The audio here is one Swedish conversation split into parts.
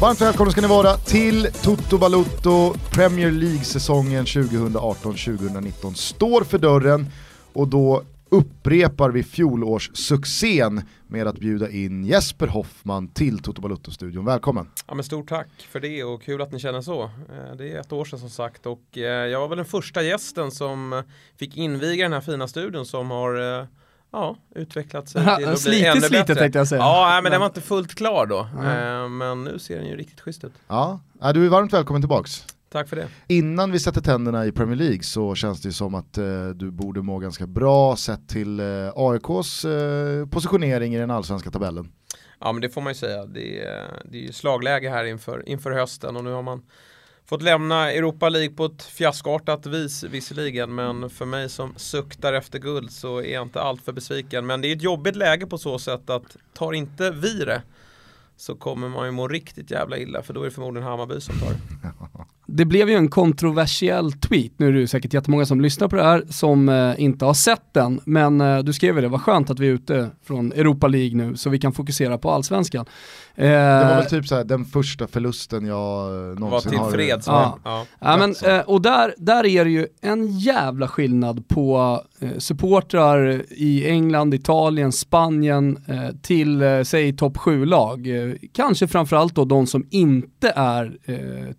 Varmt välkomna ska ni vara till Toto Balutto. Premier League-säsongen 2018-2019 står för dörren och då upprepar vi fjolårssuccén med att bjuda in Jesper Hoffman till Toto Balutto-studion. Välkommen! Ja men stort tack för det och kul att ni känner så. Eh, det är ett år sedan som sagt och eh, jag var väl den första gästen som fick inviga den här fina studion som har eh, ja, utvecklat sig till att bli ännu lite bättre. tänkte jag säga. Ja, men den var inte fullt klar då. Men nu ser den ju riktigt schysst ut. Ja, du är varmt välkommen tillbaks. Tack för det. Innan vi sätter tänderna i Premier League så känns det som att eh, du borde må ganska bra sett till eh, AIKs eh, positionering i den allsvenska tabellen. Ja men det får man ju säga. Det är, det är ju slagläge här inför, inför hösten och nu har man fått lämna Europa League på ett fiaskoartat vis visserligen men för mig som suktar efter guld så är jag inte alltför besviken. Men det är ett jobbigt läge på så sätt att tar inte vi det så kommer man ju må riktigt jävla illa för då är det förmodligen Hammarby som tar det. Det blev ju en kontroversiell tweet, nu är det ju säkert jättemånga som lyssnar på det här som eh, inte har sett den, men eh, du skrev ju det, vad skönt att vi är ute från Europa League nu så vi kan fokusera på allsvenskan. Det var Eh, väl typ så här, den första förlusten jag någonsin Var har... tillfreds Ja. Ja. Ja, men, eh, och där, där är det ju en jävla skillnad på eh, supportrar i England, Italien, Spanien till, säg topp 7-lag. Eh, kanske framförallt då de som inte är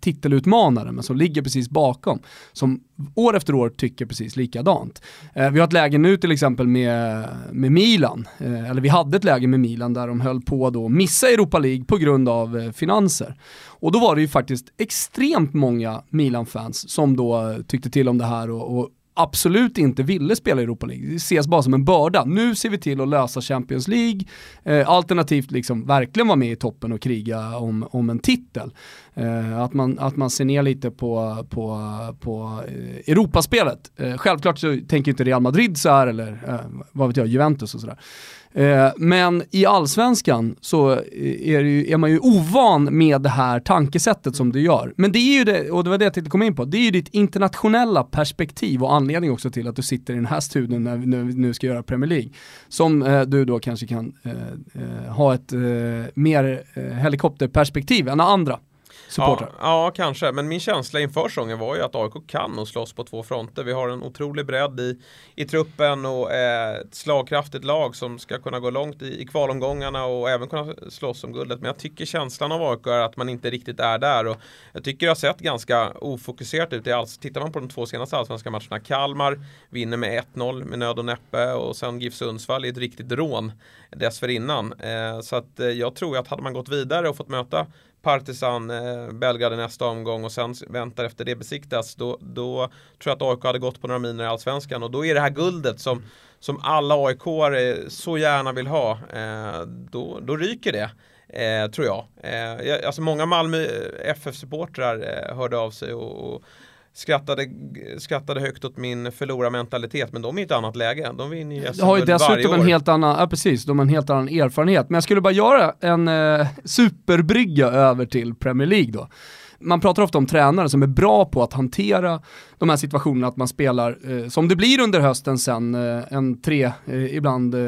titelutmanare, men som ligger precis bakom. Som år efter år tycker precis likadant. Eh, vi har ett läge nu till exempel med, med Milan, eh, eller vi hade ett läge med Milan där de höll på då att missa Europa League på grund av eh, finanser. Och då var det ju faktiskt extremt många Milan-fans som då eh, tyckte till om det här och, och absolut inte ville spela i Europa League. Det ses bara som en börda. Nu ser vi till att lösa Champions League, eh, alternativt liksom verkligen vara med i toppen och kriga om, om en titel. Eh, att, man, att man ser ner lite på, på, på eh, Europaspelet. Eh, självklart så tänker inte Real Madrid så här eller eh, vad vet jag, Juventus och sådär. Eh, men i allsvenskan så eh, är, det ju, är man ju ovan med det här tankesättet som du gör. Men det är ju det, och det var det jag tänkte komma in på, det är ju ditt internationella perspektiv och anledning också till att du sitter i den här studion när vi nu ska göra Premier League. Som eh, du då kanske kan eh, eh ha ett eh, mer helikopterperspektiv än andra supportrar. Ja, ja, kanske. Men min känsla inför säsongen var ju att AIK kan och slåss på två fronter. Vi har en otrolig bredd i, i truppen och eh, ett slagkraftigt lag som ska kunna gå långt i, i kvalomgångarna och även kunna slåss om guldet. Men jag tycker känslan av AIK är att man inte riktigt är där. Och jag tycker det har sett ganska ofokuserat ut. alls. Tittar man på de två senaste allsvenska matcherna. Kalmar vinner med 1-0 med nöd och näppe och sen GIF Sundsvall i ett riktigt rån dessförinnan. Eh, så att eh, jag tror att hade man gått vidare och fått möta Partisan eh, Belgrad i nästa omgång och sen väntar efter det besiktas då, då tror jag att AIK hade gått på några miner i Allsvenskan och då är det här guldet som, som alla aik så gärna vill ha eh, då, då ryker det. Eh, tror jag. Eh. Alltså många Malmö FF-supportrar eh, hörde av sig och, och skrattade, skrattade högt åt min förlorarmentalitet men de är i ett annat läge. De vinner ju Du har ju dessutom en helt annan, ja precis, de har en helt annan erfarenhet. Men jag skulle bara göra en eh, superbrygga över till Premier League då. Man pratar ofta om tränare som är bra på att hantera de här situationerna att man spelar, eh, som det blir under hösten sen, eh, en tre, eh, ibland eh,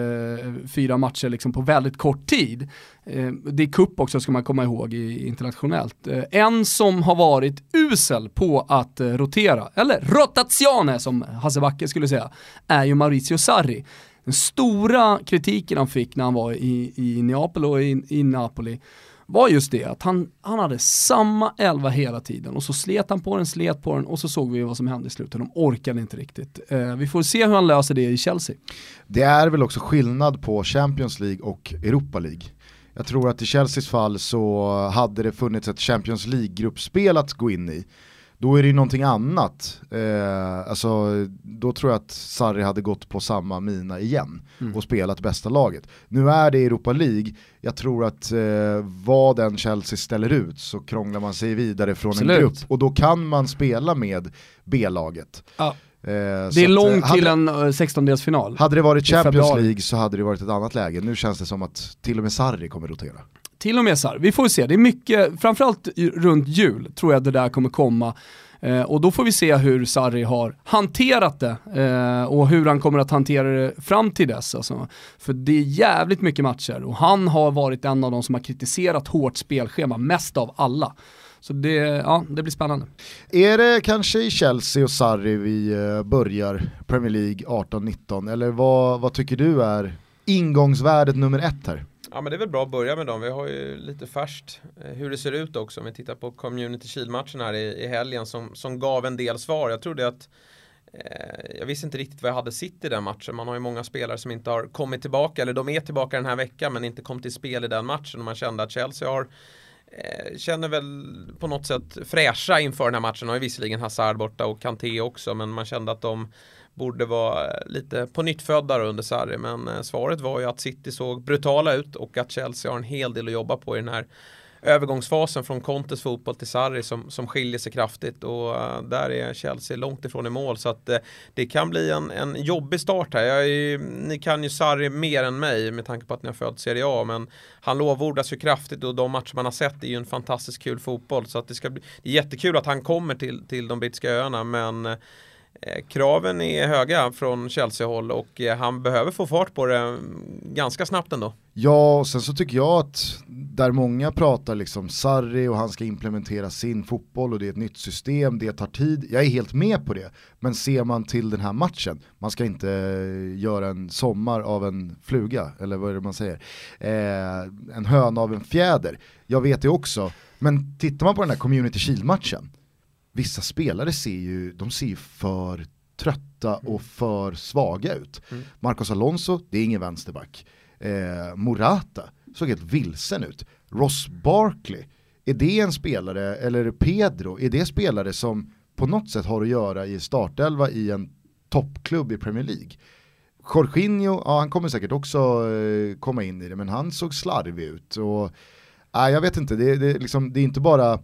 fyra matcher liksom på väldigt kort tid. Eh, det är kupp också ska man komma ihåg i, internationellt. Eh, en som har varit usel på att eh, rotera, eller rotazione som Hasse Backe skulle säga, är ju Maurizio Sarri. Den stora kritiken han fick när han var i, i Neapel och i, i Napoli var just det att han, han hade samma elva hela tiden och så slet han på den, slet på den och så såg vi vad som hände i slutet. De orkade inte riktigt. Eh, vi får se hur han löser det i Chelsea. Det är väl också skillnad på Champions League och Europa League. Jag tror att i Chelseas fall så hade det funnits ett Champions League-gruppspel att gå in i. Då är det ju någonting annat. Eh, alltså, då tror jag att Sarri hade gått på samma mina igen Mm. och spelat bästa laget. Nu är det Europa League, jag tror att eh, vad den Chelsea ställer ut så krånglar man sig vidare från Absolut. en grupp och då kan man spela med B-laget. Ja. Eh, Det är långt eh, till en eh, 16-delsfinal. hade det varit Champions. League så hade det varit ett annat läge. Nu känns det som att till och med Sarri kommer rotera. Till och med här, vi får se, det är mycket, framförallt runt jul tror jag det där kommer komma. Eh, och då får vi se hur Sarri har hanterat det eh, och hur han kommer att hantera det fram till dess. Alltså. För det är jävligt mycket matcher och han har varit en av de som har kritiserat hårt spelschema mest av alla. Så det, ja, det blir spännande. Är det kanske i Chelsea och Sarri vi eh, börjar Premier League 18-19 eller vad, vad tycker du är ingångsvärdet nummer ett här? Ja men det är väl bra att börja med dem. Vi har ju lite färskt eh, hur det ser ut också. Om vi tittar på Community Shield-matchen här i, i helgen som, som gav en del svar. Jag trodde att eh, jag visste inte riktigt vad jag hade sitt i den matchen. Man har ju många spelare som inte har kommit tillbaka, eller de är tillbaka den här veckan men inte kom till spel i den matchen. Och man kände att Chelsea har Eh, känner väl på något sätt fräscha inför den här matchen. Har ju visserligen Hazard borta och Kanté också men man kände att de borde vara lite på nytt födda under Sarri. Men eh, svaret var ju att City såg brutala ut och att Chelsea har en hel del att jobba på i den här övergångsfasen från Contes fotboll till Sarri som, som skiljer sig kraftigt och uh, där är Chelsea långt ifrån i mål så att uh, det kan bli en, en jobbig start här. Är, ni kan ju Sarri mer än mig med tanke på att ni har följt Serie A men han lovordas ju kraftigt och de matcher man har sett är ju en fantastiskt kul fotboll så att det ska bli det är jättekul att han kommer till, till de brittiska öarna men eh, Eh, kraven är höga från Chelsea-håll och eh, han behöver få fart på det mm, ganska snabbt ändå. Ja, och sen så tycker jag att där många pratar liksom Sarri och han ska implementera sin fotboll och det är ett nytt system, det tar tid. Jag är helt med på det. Men ser man till den här matchen, man ska inte eh, göra en sommar av en fluga, eller vad är det man säger? Eh, en höna av en fjäder. Jag vet det också, men tittar man på den här Community Shield-matchen, vissa spelare ser ju, de ser ju för trötta och mm. för svaga ut. Mm. Marcos Alonso, det är ingen vänsterback. Eh, Morata såg helt vilsen ut. Ross Barkley, är det en spelare, eller Pedro, är det spelare som på något sätt har att göra i startelva i en toppklubb i Premier League? Jorginho, ja han kommer säkert också eh, komma in i det, men han såg slarvig ut. Och, äh, jag vet inte, det, det, liksom, det är inte bara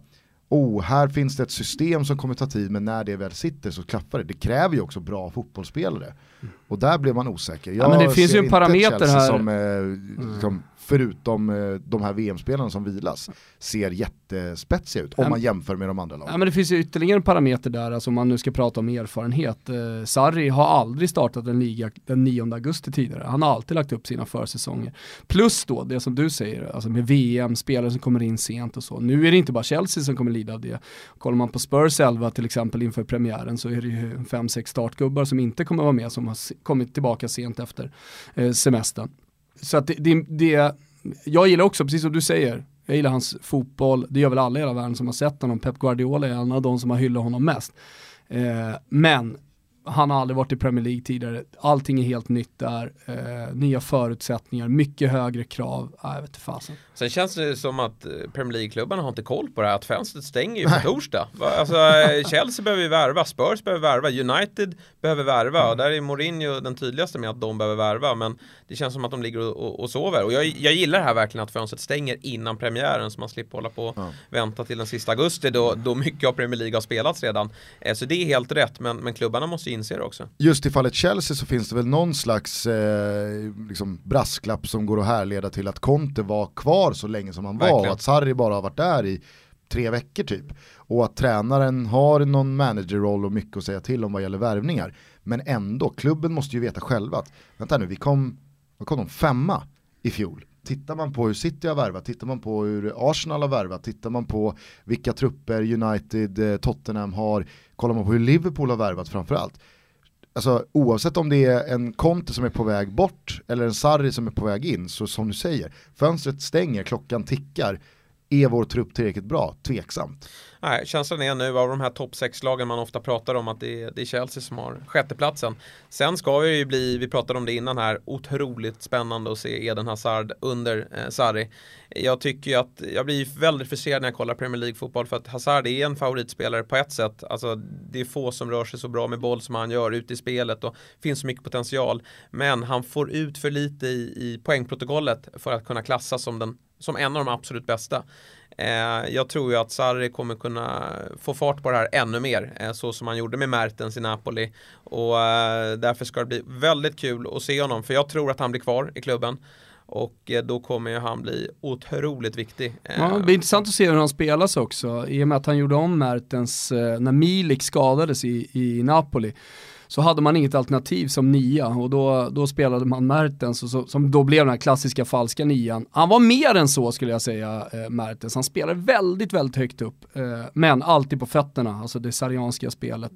oh, här finns det ett system som kommer ta tid men när det väl sitter så klaffar det. Det kräver ju också bra fotbollsspelare. Mm. Och där blev man osäker. Jag ja, men det finns ju en parameter här. Som, eh, mm. som förutom eh, de här VM-spelarna som vilas, ser jättespetsiga ut om man jämför med de andra lagen. Ja, men det finns ju ytterligare en parameter där, alltså om man nu ska prata om erfarenhet. Eh, Sarri har aldrig startat en liga den 9 augusti tidigare, han har alltid lagt upp sina försäsonger. Plus då det som du säger, alltså med VM, spelare som kommer in sent och så. Nu är det inte bara Chelsea som kommer lida av det. Kollar man på Spurs 11 till exempel inför premiären så är det ju 5-6 startgubbar som inte kommer vara med som har kommit tillbaka sent efter eh, semestern. Så att det, det, det, jag gillar också, precis som du säger, jag gillar hans fotboll, det gör väl alla i hela världen som har sett honom. Pep Guardiola är en av de som har hyllat honom mest. Eh, men han har aldrig varit i Premier League tidigare, allting är helt nytt där, eh, nya förutsättningar, mycket högre krav, ah, jag vet inte fasen. Sen känns det som att eh, Premier League-klubbarna har inte koll på det här, att fönstret stänger ju på torsdag. Alltså, eh, Chelsea behöver värva, Spurs behöver värva, United behöver värva mm. och där är Mourinho den tydligaste med att de behöver värva, men det känns som att de ligger och, och, och sover. Och jag, jag gillar här verkligen att fönstret stänger innan premiären så man slipper hålla på och mm. vänta till den sista augusti då, då mycket av Premier League har spelats redan. Eh, så det är helt rätt, men, men klubbarna måste ju inse det också. Just i fallet Chelsea så finns det väl någon slags eh, liksom brasklapp som går att härleda till att Conte var kvar så länge som han var Verkligen. och att Sarri bara har varit där i tre veckor typ. Och att tränaren har någon managerroll och mycket att säga till om vad gäller värvningar. Men ändå, klubben måste ju veta själva att, vänta nu, vi kom, vad kom de, femma i fjol. Tittar man på hur City har värvat, tittar man på hur Arsenal har värvat, tittar man på vilka trupper United, eh, Tottenham har, kollar man på hur Liverpool har värvat framförallt alltså, oavsett om det är en Conte som är på väg bort eller en Sarri som är på väg in, så som du säger, fönstret stänger, klockan tickar, är vår trupp tillräckligt bra? Tveksamt. Nej, känslan är nu av de här topp 6-lagen man ofta pratar om att det är, det är Chelsea som har sjätteplatsen. Sen ska det ju bli, vi pratade om det innan här, otroligt spännande att se Eden Hazard under eh, Sarri. Jag tycker ju att jag blir väldigt frustrerad när jag kollar Premier League-fotboll för att Hazard är en favoritspelare på ett sätt. Alltså det är få som rör sig så bra med boll som han gör ute i spelet och finns så mycket potential. Men han får ut för lite i, i poängprotokollet för att kunna klassas som den som en av de absolut bästa. Eh, jag tror ju att Sarri kommer kunna få fart på det här ännu mer, eh, så som han gjorde med Mertens i Napoli. Och eh, därför ska det bli väldigt kul att se honom, för jag tror att han blir kvar i klubben. Och eh, då kommer ju han bli otroligt viktig. Eh. Ja, det blir intressant att se hur han spelas också, i och med att han gjorde om Mertens eh, när Milik skadades i, i Napoli så hade man inget alternativ som nia och då, då spelade man Mertens och så, som då blev den här klassiska falska nian. Han var mer än så skulle jag säga, eh, Mertens. Han spelade väldigt, väldigt högt upp, eh, men alltid på fötterna, alltså det sarianska spelet.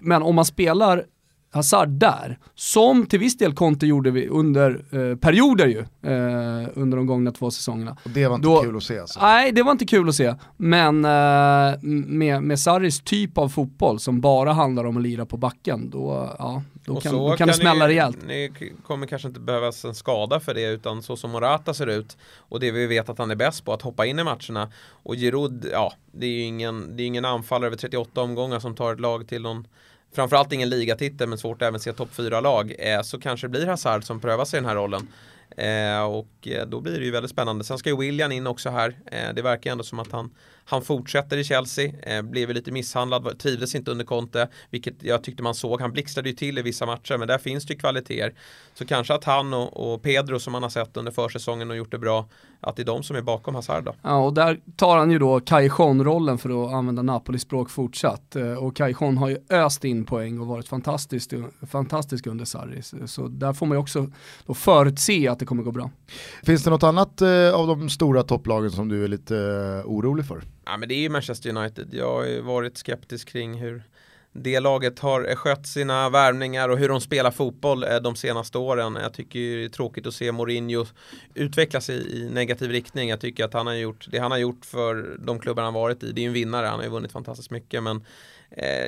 Men om man spelar Hazard där, som till viss del Conte gjorde vi under eh, perioder ju, eh, under de gångna två säsongerna. Och det var inte Då, kul att se alltså. Nej, det var inte kul att se, men eh, med, med Sarris typ av fotboll som bara handlar om att lira på backen, då, ja, då kan, då kan, kan det smälla ni, rejält. Ni kommer kanske inte behövas en skada för det, utan så som Morata ser ut och det vi vet att han är bäst på, att hoppa in i matcherna. Och Giroud, ja, det är ju ingen, det är ingen anfallare över 38 omgångar som tar ett lag till någon framförallt ingen ligatitel men svårt att även se topp 4-lag eh, så kanske det blir Hazard som prövas i den här rollen. Eh, och eh, då blir det ju väldigt spännande. Sen ska ju William in också här. Eh, det verkar ändå som att han, han fortsätter i Chelsea. Eh, blev lite misshandlad, trivdes inte under Conte. Vilket jag tyckte man såg. Han blixtrade ju till i vissa matcher men där finns det ju kvaliteter. Så kanske att han och, och Pedro som man har sett under försäsongen och gjort det bra. Att det är de som är bakom Hazard då. Ja och där tar han ju då Cajon-rollen för att använda Napoli-språk fortsatt. Eh, och Cajon har ju öst in poäng och varit fantastisk, fantastisk under Sarri. Så där får man ju också då förutse att det kommer gå bra. Finns det något annat eh, av de stora topplagen som du är lite eh, orolig för? Ja men det är ju Manchester United. Jag har ju varit skeptisk kring hur det laget har eh, skött sina värvningar och hur de spelar fotboll eh, de senaste åren. Jag tycker det är tråkigt att se Mourinho utvecklas i, i negativ riktning. Jag tycker att han har gjort det han har gjort för de klubbar han varit i. Det är ju en vinnare, han har ju vunnit fantastiskt mycket men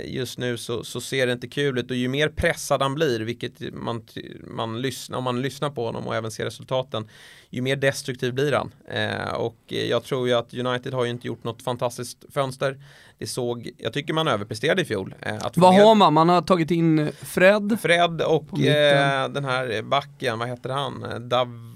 just nu så, så, ser det inte kul ut och ju mer pressad han blir, vilket man, man lyssnar, om man lyssnar på honom och även ser resultaten, ju mer destruktiv blir han. Eh, och jag tror ju att United har ju inte gjort något fantastiskt fönster. Det såg, jag tycker man överpresterade i fjol. Eh, vad har man? Man har tagit in Fred. Fred och eh, den här backen, vad heter han? Dav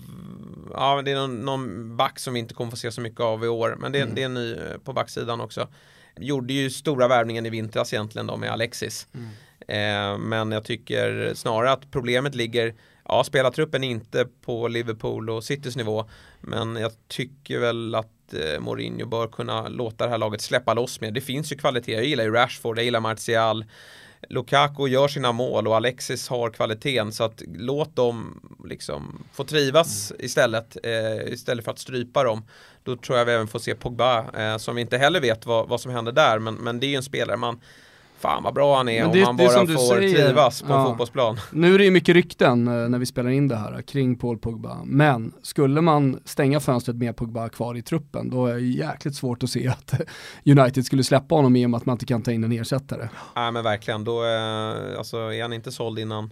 ja, det är någon, någon, back som vi inte kommer få se så mycket av i år. Men det, mm. det är en ny eh, på backsidan också. Gjorde ju stora värvningen i vintras egentligen då med Alexis. Mm. Eh, men jag tycker snarare att problemet ligger Ja, spelartruppen är inte på Liverpool och Citys nivå. Men jag tycker väl att eh, Mourinho bör kunna låta det här laget släppa loss mer. Det finns ju kvalitet. Jag gillar ju Rashford, jag gillar Martial. Lukaku gör sina mål och Alexis har kvaliteten så att låt dem liksom få trivas mm. istället eh, istället för att strypa dem. Då tror jag vi även får se Pogba eh, som vi inte heller vet vad, vad som händer där men, men det är ju en spelare man Fan vad bra han är det, om han bara får säger, trivas på ja, fotbollsplan. Nu är det ju mycket rykten eh, när vi spelar in det här kring Paul Pogba. Men skulle man stänga fönstret med Pogba kvar i truppen då är det jäkligt svårt att se att United skulle släppa honom i och med att man inte kan ta in en ersättare. Nej men verkligen, då är, alltså, är han inte såld innan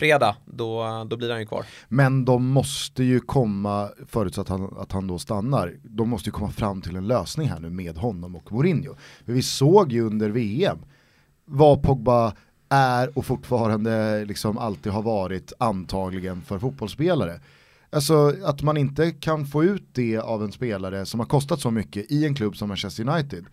fredag, då, då blir han ju kvar. Men de måste ju komma, förutsatt att han, att han då stannar, de måste ju komma fram till en lösning här nu med honom och Mourinho. För vi såg ju under VM vad Pogba är och fortfarande liksom alltid har varit antagligen för fotbollsspelare. Alltså att man inte kan få ut det av en spelare som har kostat så mycket i en klubb som Manchester United.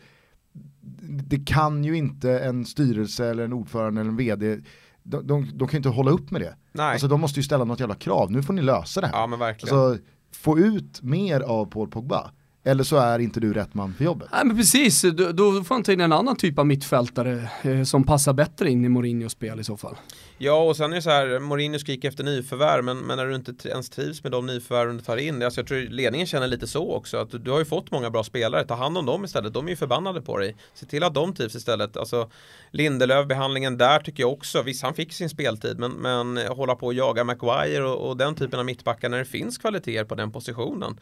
Det kan ju inte en styrelse eller en ordförande eller en vd de, de, de kan inte hålla upp med det. Nej. Alltså de måste ju ställa något jävla krav, nu får ni lösa det här. Ja men verkligen. Alltså, få ut mer av Paul Pogba. Eller så är inte du rätt man för jobbet. Nej men precis, då, då får han ta in en annan typ av mittfältare eh, som passar bättre in i Mourinhos spel i så fall. Ja och sen är det så här, Mourinho skriker efter nyförvärv men, men när du inte ens trivs med de nyförvärven du tar in, alltså jag tror ledningen känner lite så också, att du har ju fått många bra spelare, ta hand om dem istället, de är ju förbannade på dig. Se till att de trivs istället. Alltså Lindelöf, behandlingen där tycker jag också, visst han fick sin speltid men, men hålla på och jaga Maguire och, och den typen av mittbackar när det finns kvaliteter på den positionen.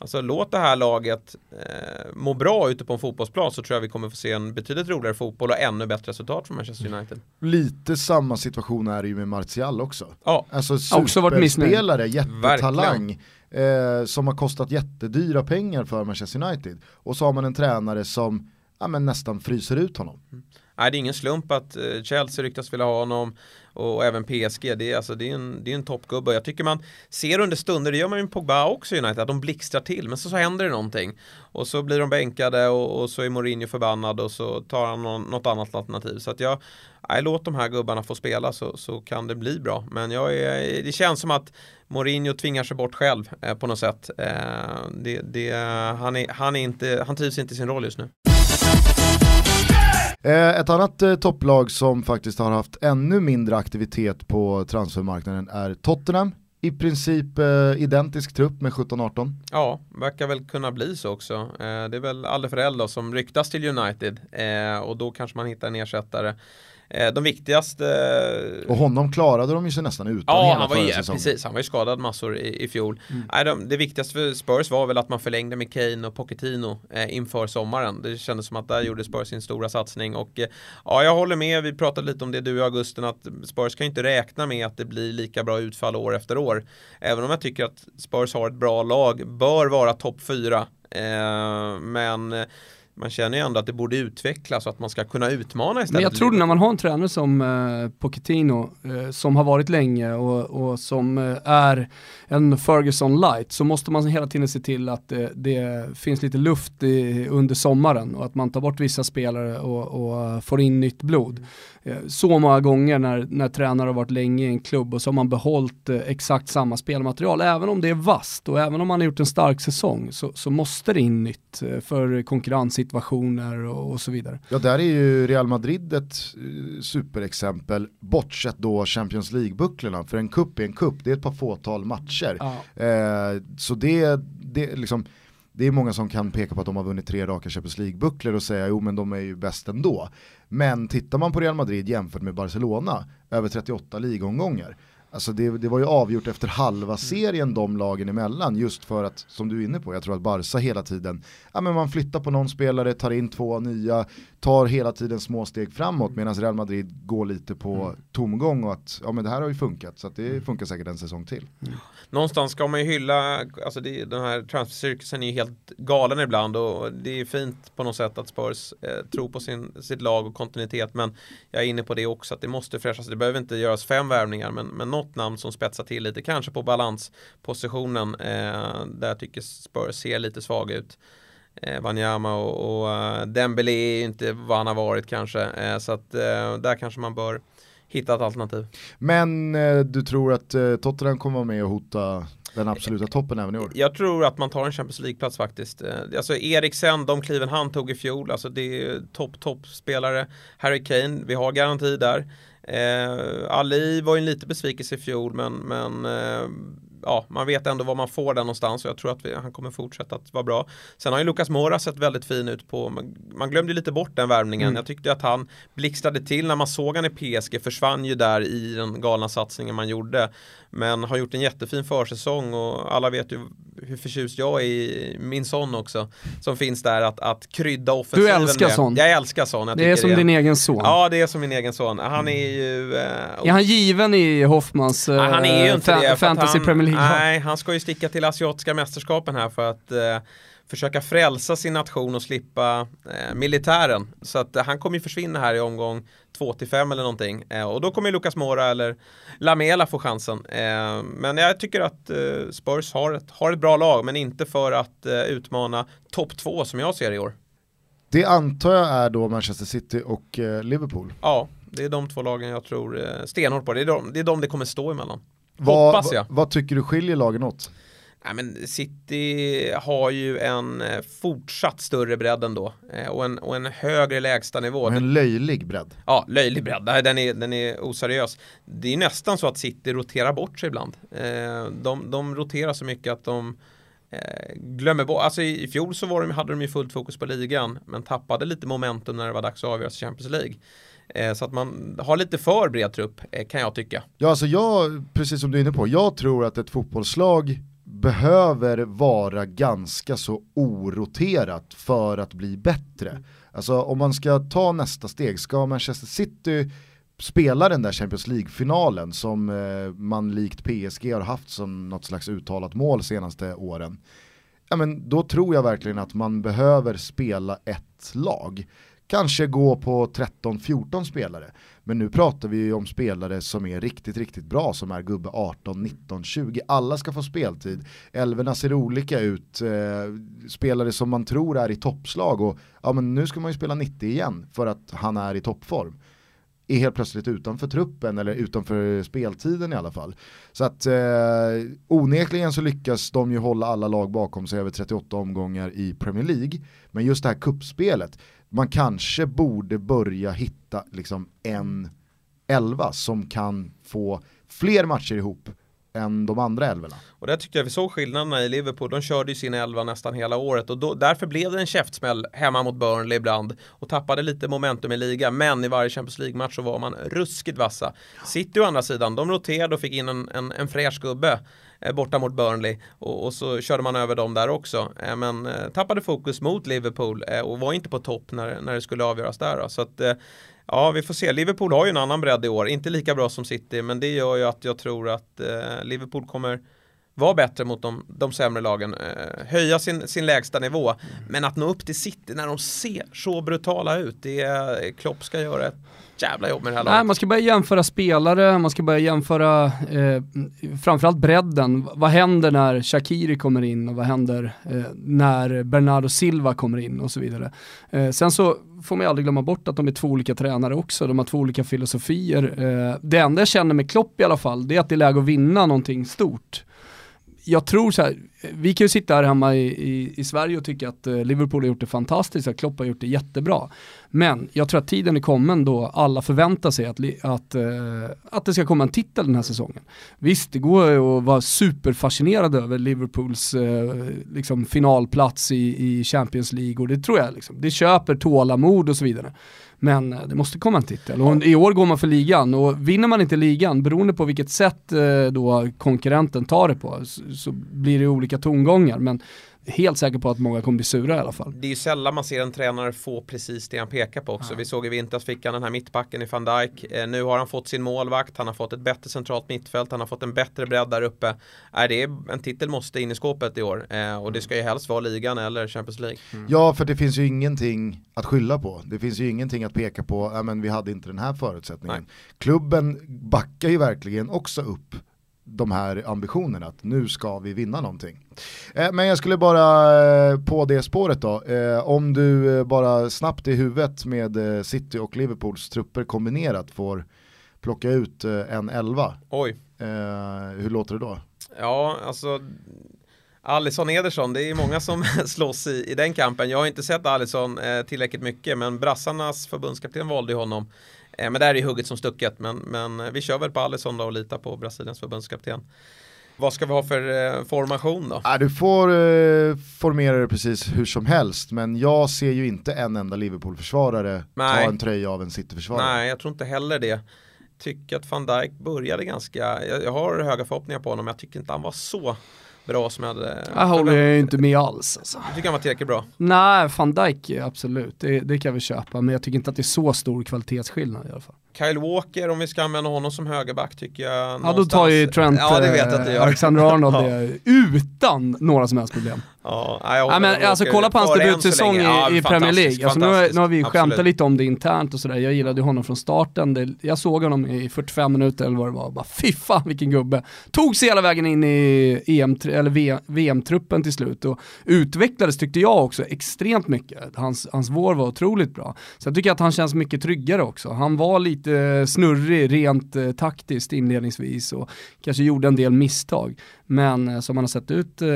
Alltså låt det här laget eh, må bra ute på en fotbollsplan så tror jag vi kommer få se en betydligt roligare fotboll och ännu bättre resultat från Manchester mm. United. Lite samma situation är det ju med Martial också. Ja. Alltså superspelare, jättetalang. Eh, som har kostat jättedyra pengar för Manchester United. Och så har man en tränare som ja, men nästan fryser ut honom. Mm. nej, det är ingen slump att eh, Chelsea ryktas vilja ha honom och även PSG. Det är, alltså, det är en, det är en toppgubbe. Jag tycker man ser under stunder, det gör man ju med Pogba också i United, att de blixtrar till. Men så, så händer det någonting. Och så blir de bänkade och, och så är Mourinho förbannad och så tar han någon, något annat alternativ. Så att jag, nej, låt de här gubbarna få spela så, så kan det bli bra. Men jag är, det känns som att Mourinho tvingar sig bort själv eh, på något sätt. Eh, det, det, han, är, han, är inte, han trivs inte i sin roll just nu. Eh, ett annat eh, topplag som faktiskt har haft ännu mindre aktivitet på transfermarknaden är Tottenham. I princip eh, identisk trupp med 17-18. Ja, verkar väl kunna bli så också. Eh, det är väl Alderferell då som ryktas till United eh, och då kanske man hittar en ersättare. Eh, de viktigaste... Och honom klarade de ju sig nästan utan ja, hela han var förra ju, säsongen. precis, han var ju skadad massor i, i fjol. Mm. Nej, de, det viktigaste för Spurs var väl att man förlängde med Kane och Pochettino eh, inför sommaren. Det kändes som att där gjorde Spurs sin stora satsning och eh, ja, jag håller med. Vi pratade lite om det du i Augusten att Spurs kan inte räkna med att det blir lika bra utfall år efter år. Även om jag tycker att Spurs har ett bra lag, bör vara topp fyra. Eh, men man känner ju ändå att det borde utvecklas och att man ska kunna utmana istället. Men jag tror när man har en tränare som eh, Pochettino, eh, som har varit länge och, och som eh, är en Ferguson light, så måste man hela tiden se till att det, det finns lite luft i, under sommaren och att man tar bort vissa spelare och, och får in nytt blod. Eh, så många gånger när, när tränare har varit länge i en klubb och så har man behållit eh, exakt samma spelmaterial. Även om det är vast och även om man har gjort en stark säsong så, så måste det in nytt eh, för konkurrenssituationer och, och, så vidare. Ja, där är ju Real Madrid ett superexempel, bortsett då Champions League-bucklorna. För en kupp är en kupp, det är ett par fåtal matcher. Ja. Eh, så det, det liksom det är många som kan peka på att de har vunnit tre raka Champions League-bucklor och säga jo men de är ju bäst ändå. Men tittar man på Real Madrid jämfört med Barcelona, över 38 ligomgångar, Alltså det, det, var ju avgjort efter halva serien de lagen emellan just för att, som du är inne på, jag tror att Barca hela tiden, ja men man flyttar på någon spelare, tar in två nya, tar hela tiden små steg framåt medan Real Madrid går lite på mm. tomgång och att, ja men det här har ju funkat så att det mm. funkar säkert en säsong till. Mm. Någonstans ska man ju hylla, alltså det, den här transfercirkusen är ju helt galen ibland och det är fint på något sätt att Spurs eh, tror på sin, sitt lag och kontinuitet men jag är inne på det också att det måste fräschas, det behöver inte göras fem värvningar men, men något namn som spetsar till lite, kanske på balanspositionen eh, där tycker Spurs ser lite svag ut. Eh, Wanyama och, och uh, Dembélé är inte vad han har varit kanske, eh, så att eh, där kanske man bör hitta ett alternativ. Men eh, du tror att Tottenham kommer vara med och hota den absoluta toppen även i år? Jag tror att man tar en Champions League-plats faktiskt. Alltså Eriksen, de kliven han tog i fjol, alltså det är topp, topp spelare. Harry Kane, vi har garanti där. Eh, Ali var ju en lite besvikelse i fjol men, men eh, ja, man vet ändå vad man får där någonstans och jag tror att vi, han kommer fortsätta att vara bra. Sen har ju Lucas Mora sett väldigt fin ut på, man, man glömde lite bort den värvningen. Mm. Jag tyckte att han blixtrade till när man såg han i PSG, försvann ju där i den galna satsningen man gjorde. Men har gjort en jättefin försäsong och alla vet ju hur förtjust jag är i min son också. Som finns där att, att krydda offensiven Du älskar med. son? Jag älskar son. Jag det är som det din egen son? Ja, det är som min egen son. Han är ju... Eh, är han given i Hoffmans eh, han är ju inte fa det, fantasy han, Premier League? Nej, han ska ju sticka till asiatiska mästerskapen här för att eh, försöka frälsa sin nation och slippa eh, militären. Så att eh, han kommer ju försvinna här i omgång 2 5 eller någonting. Eh, och då kommer Lucas Mora eller Lamela få chansen. Eh, men jag tycker att eh, Spurs har ett, har ett bra lag, men inte för att utmana topp 2 som jag ser i år. Det antar jag är då Manchester City och Liverpool? Ja, det är de två lagen jag tror stenhårt på. Det är de det, är de det kommer stå emellan. Vad, Hoppas jag. Vad, vad tycker du skiljer lagen åt? Nej, men City har ju en eh, fortsatt större bredd ändå eh, och en, och en högre lägstanivå. Och en löjlig bredd. Ja, löjlig bredd. Den är, den är oseriös. Det är nästan så att City roterar bort sig ibland. Eh, de, de roterar så mycket att de glömmer bort, alltså i, fjol så var de, hade de ju fullt fokus på ligan men tappade lite momentum när det var dags att avgöra Champions League. Eh, så att man har lite för bred trupp eh, kan jag tycka. Ja, alltså jag, precis som du är inne på, jag tror att ett fotbollslag behöver vara ganska så oroterat för att bli bättre. Alltså om man ska ta nästa steg, ska Manchester City spela den där Champions League-finalen som eh, man likt PSG har haft som något slags uttalat mål senaste åren. Ja men då tror jag verkligen att man behöver spela ett lag kanske gå på 13-14 spelare. Men nu pratar vi ju om spelare som är riktigt, riktigt bra, som är gubbe 18, 19, 20. Alla ska få speltid. Älvorna ser olika ut. Eh, spelare som man tror är i toppslag och ja men nu ska man ju spela 90 igen för att han är i toppform är helt plötsligt utanför truppen eller utanför speltiden i alla fall. Så att eh, onekligen så lyckas de ju hålla alla lag bakom sig över 38 omgångar i Premier League. Men just det här kuppspelet, man kanske borde börja hitta liksom en elva som kan få fler matcher ihop än de andra elvorna. Och där tyckte jag vi såg skillnaderna i Liverpool. De körde ju sin elva nästan hela året och då, därför blev det en käftsmäll hemma mot Burnley ibland och tappade lite momentum i liga. Men i varje Champions League-match så var man ruskigt vassa. City å andra sidan, de roterade och fick in en, en, en fräsch gubbe eh, borta mot Burnley och, och, så körde man över dem där också. Eh, men eh, tappade fokus mot Liverpool eh, och var inte på topp när, när det skulle avgöras där. Då. Så att, eh, Ja, vi får se. Liverpool har ju en annan bredd i år. Inte lika bra som City, men det gör ju att jag tror att eh, Liverpool kommer vara bättre mot de, de sämre lagen, eh, höja sin, sin lägsta nivå. Mm. Men att nå upp till City när de ser så brutala ut, det är Klopp ska göra ett jävla jobb med det här laget. Nej, man ska börja jämföra spelare, man ska börja jämföra eh, framförallt bredden. Vad händer när Shakiri kommer in och vad händer eh, när Bernardo Silva kommer in och så vidare. Eh, sen så får man ju aldrig glömma bort att de är två olika tränare också, de har två olika filosofier. Eh, det enda jag känner med Klopp i alla fall, det är att det är läge att vinna någonting stort jag tror så här, vi kan ju sitta här hemma i, i, i, Sverige och tycka att eh, Liverpool har gjort det fantastiskt, att Klopp har gjort det jättebra. Men jag tror att tiden är kommen då alla förväntar sig att, att, eh, att det ska komma en titel den här säsongen. Visst, det går ju att vara superfascinerad över Liverpools eh, liksom finalplats i, i Champions League och det tror jag, liksom. det köper tålamod och så vidare. Men eh, det måste komma en titel och i år går man för ligan och vinner man inte ligan, beroende på vilket sätt eh, då konkurrenten tar det på, så blir det olika tongångar. Men helt säker på att många kommer bli sura i alla fall. Det är ju sällan man ser en tränare få precis det han pekar på också. Ja. Vi såg i vintras fick han den här mittbacken i van Dijk. Eh, nu har han fått sin målvakt, han har fått ett bättre centralt mittfält, han har fått en bättre bredd där uppe. Eh, det är, en titel måste in i skåpet i år eh, och det ska ju helst vara ligan eller Champions League. Mm. Ja, för det finns ju ingenting att skylla på. Det finns ju ingenting att peka på, ja men vi hade inte den här förutsättningen. Nej. Klubben backar ju verkligen också upp de här ambitionerna att nu ska vi vinna någonting. Eh, men jag skulle bara eh, på det spåret då, eh, om du bara snabbt i huvudet med City och Liverpools trupper kombinerat får plocka ut en elva. Oj. hur låter det då? Ja, alltså Alisson Ederson, det är många som slåss i, i den kampen. Jag har inte sett Alisson tillräckligt mycket, men brassarnas förbundskapten valde ju honom. Eh, men där är hugget som stucket, men, men vi kör väl på Alisson då och litar på Brasiliens förbundskapten. Vad ska vi ha för eh, formation då? Ja, du får eh, formera det precis hur som helst, men jag ser ju inte en enda Liverpool-försvarare ta en tröja av en City-försvarare. Nej, jag tror inte heller det. Tycker att van Dijk började ganska, jag, jag har höga förhoppningar på honom, men jag tycker inte han var så bra som jag hade Jag håller jag inte med alls alltså. Du tycker han var tillräckligt bra? Nej, van Dijk absolut, det, det kan vi köpa, men jag tycker inte att det är så stor kvalitetsskillnad i alla fall. Kyle Walker, om vi ska använda honom som högerback tycker jag Ja, då tar ju Trent ja, det vet jag att gör. Alexander Arnold det utan några som helst problem. Ja, ja men alltså kolla på hans debutsäsong i, ja, i Premier League. Alltså, nu, har, nu har vi skämtat lite om det internt och sådär. Jag gillade honom från starten. Det, jag såg honom i 45 minuter eller vad det var. Bara fy fan vilken gubbe. Tog sig hela vägen in i EM, eller VM-truppen till slut och utvecklades tyckte jag också extremt mycket. Hans, hans vår var otroligt bra. Så jag tycker att han känns mycket tryggare också. Han var lite Eh, snurrig rent eh, taktiskt inledningsvis och kanske gjorde en del misstag. Men eh, som man har sett ut eh,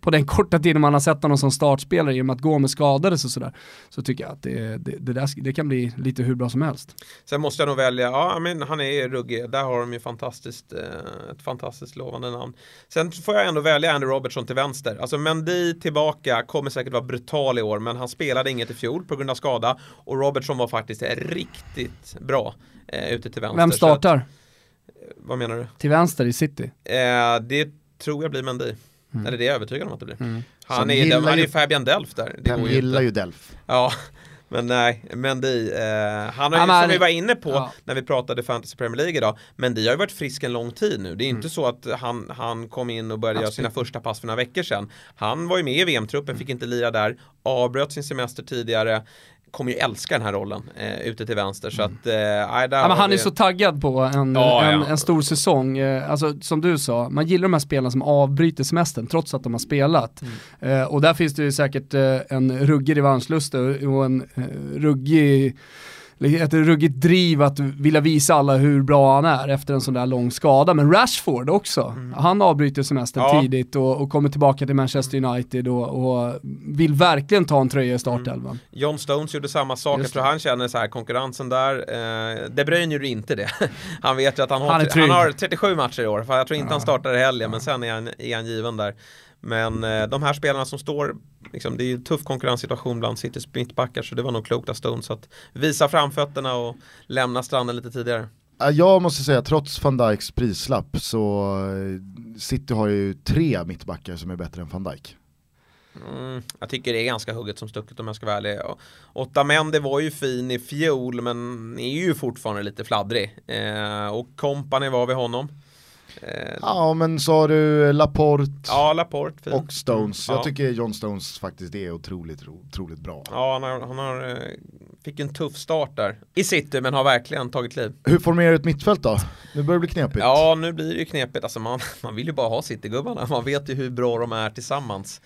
på den korta tiden man har sett honom som startspelare i och med att Gomes skadades och sådär, så tycker jag att det, det, det, där, det kan bli lite hur bra som helst. Sen måste jag nog välja, ja men han är ruggig, där har de ju fantastiskt, eh, ett fantastiskt lovande namn. Sen får jag ändå välja Andy Robertson till vänster. Alltså Mendy tillbaka kommer säkert vara brutal i år, men han spelade inget i fjol på grund av skada och Robertson var faktiskt riktigt bra eh, ute till vänster. Vem startar? Att, vad menar du? Till vänster i city? Eh, det tror jag blir Mendy. Mm. Eller det är jag övertygad om att det blir. Mm. Han, är, han är Fabian Delf där. Det han gillar ju Delf. Ja, men nej, Mendy, eh, han har ju, som vi var inne på ja. när vi pratade Fantasy Premier League idag, Mendy har ju varit frisk en lång tid nu. Det är mm. inte så att han, han kom in och började Absolut. göra sina första pass för några veckor sedan. Han var ju med i VM-truppen, fick inte lira där, avbröt sin semester tidigare, kommer ju älska den här rollen eh, ute till vänster. Så att, eh, ja, men han är så taggad på en, ja, en, ja. en, stor säsong. Eh, alltså som du sa, man gillar de här spelarna som avbryter semestern trots att de har spelat. Mm. Eh, och där finns det ju säkert eh, en ruggig revanschlust och en eh, ruggig ett ruggigt driv att vilja visa alla hur bra han är efter en sån där lång skada. Men Rashford också, mm. han avbryter semestern ja. tidigt och, och, kommer tillbaka till Manchester United och, och vill verkligen ta en tröja i startelvan. Mm. John Stones gjorde samma sak, jag tror han känner så här konkurrensen där. Eh, De Bruyne gjorde inte det. han vet ju att han, han, har, han har 37 matcher i år, för jag tror inte ja. han startar i helgen, men sen är han, är han given där. Men eh, de här spelarna som står, liksom, det är ju en tuff konkurrenssituation bland Citys mittbackar så det var nog klokt av Stones att visa framfötterna och lämna stranden lite tidigare. Jag måste säga, trots van Dijks prislapp så eh, City har ju tre mittbackar som är bättre än van Dijk. Mm, jag tycker det är ganska hugget som stucket om jag ska vara ärlig. Otamendi var ju fin i fjol men är ju fortfarande lite fladdrig. Eh, och Company var vid honom. Eh, ja men sa du Laporte, ja, Laporte och Stones. Jag ja. tycker John Stones faktiskt är otroligt, otroligt bra. Ja han, har, han har, eh, fick en tuff start där i city men har verkligen tagit liv. Hur formerar du ett mittfält då? Nu börjar det bli knepigt. Ja nu blir det ju knepigt. Alltså man, man vill ju bara ha citygubbarna. Man vet ju hur bra de är tillsammans.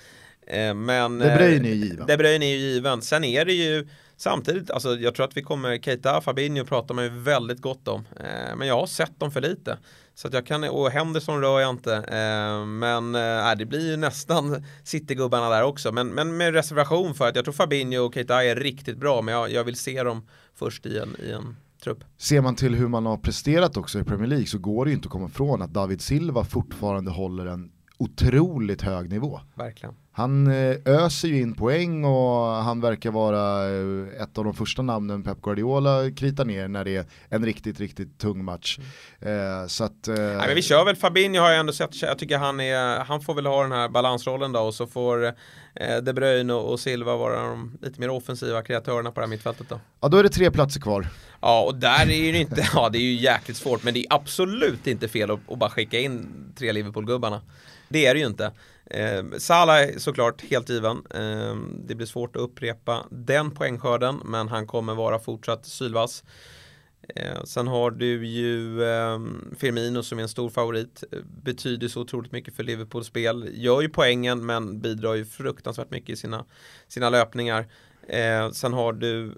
Eh, men De Bruyne är given. De Bruyne är ju given. Sen är det ju Samtidigt, alltså jag tror att vi kommer, Keita, Fabinho pratar man ju väldigt gott om. Eh, men jag har sett dem för lite. Så att jag kan, och Henderson rör jag inte. Eh, men eh, äh, det blir ju nästan Citygubbarna där också. Men, men med reservation för att jag tror Fabinho och Keita är riktigt bra. Men jag, jag vill se dem först i en, i en trupp. Ser man till hur man har presterat också i Premier League så går det ju inte att komma ifrån att David Silva fortfarande håller en otroligt hög nivå. Verkligen. Han eh, öser ju in poäng och han verkar vara eh, ett av de första namnen Pep Guardiola kritar ner när det är en riktigt, riktigt tung match. Mm. Eh, så att, Nej, men vi kör väl, Fabinho har jag ändå sett, jag tycker han, är, han får väl ha den här balansrollen då och så får De Bruyne och Silva vara de lite mer offensiva kreatörerna på det här mittfältet då. Ja då är det tre platser kvar. Ja och där är det inte, ja det är ju jäkligt svårt men det är absolut inte fel att, att bara skicka in tre Liverpool-gubbarna. Det är det ju inte. Eh, Salah är såklart helt given. Eh, det blir svårt att upprepa den poängskörden men han kommer vara fortsatt sylvass. Eh, sen har du ju eh, Firmino som är en stor favorit. Eh, betyder så otroligt mycket för Liverpools spel. Gör ju poängen men bidrar ju fruktansvärt mycket i sina, sina löpningar. Eh, sen har du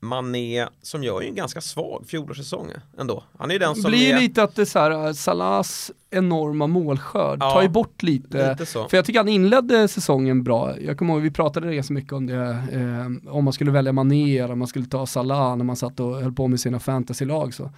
Mané som gör ju en ganska svag fjolårssäsong ändå. Han är ju den som blir är... lite att det är så här, Salahs enorma målskörd ja, tar ju bort lite. lite för jag tycker han inledde säsongen bra. Jag kommer ihåg, vi pratade ganska mycket om det, eh, om man skulle välja Mané eller om man skulle ta Salah när man satt och höll på med sina fantasylag så.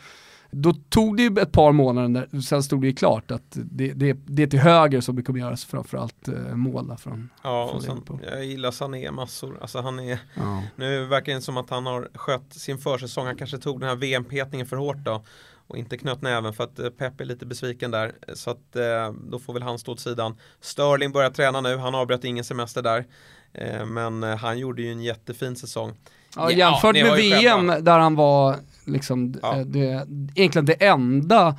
Då tog det ju ett par månader, där, sen stod det ju klart att det, det, det är till höger som det kommer göras framförallt eh, mål från, Ja, från och sen, jag gillar Sané massor. Alltså han är, ja. nu verkar det som att han har skött sin försäsong, han kanske tog den här VM-petningen för hårt då och inte knöt näven för att eh, Pep är lite besviken där. Så att eh, då får väl han stå åt sidan. Sterling börjar träna nu, han avbröt ingen semester där. Eh, men han gjorde ju en jättefin säsong. Ja, jämfört ja, med VM själva. där han var liksom ja. Eh, det, egentligen det enda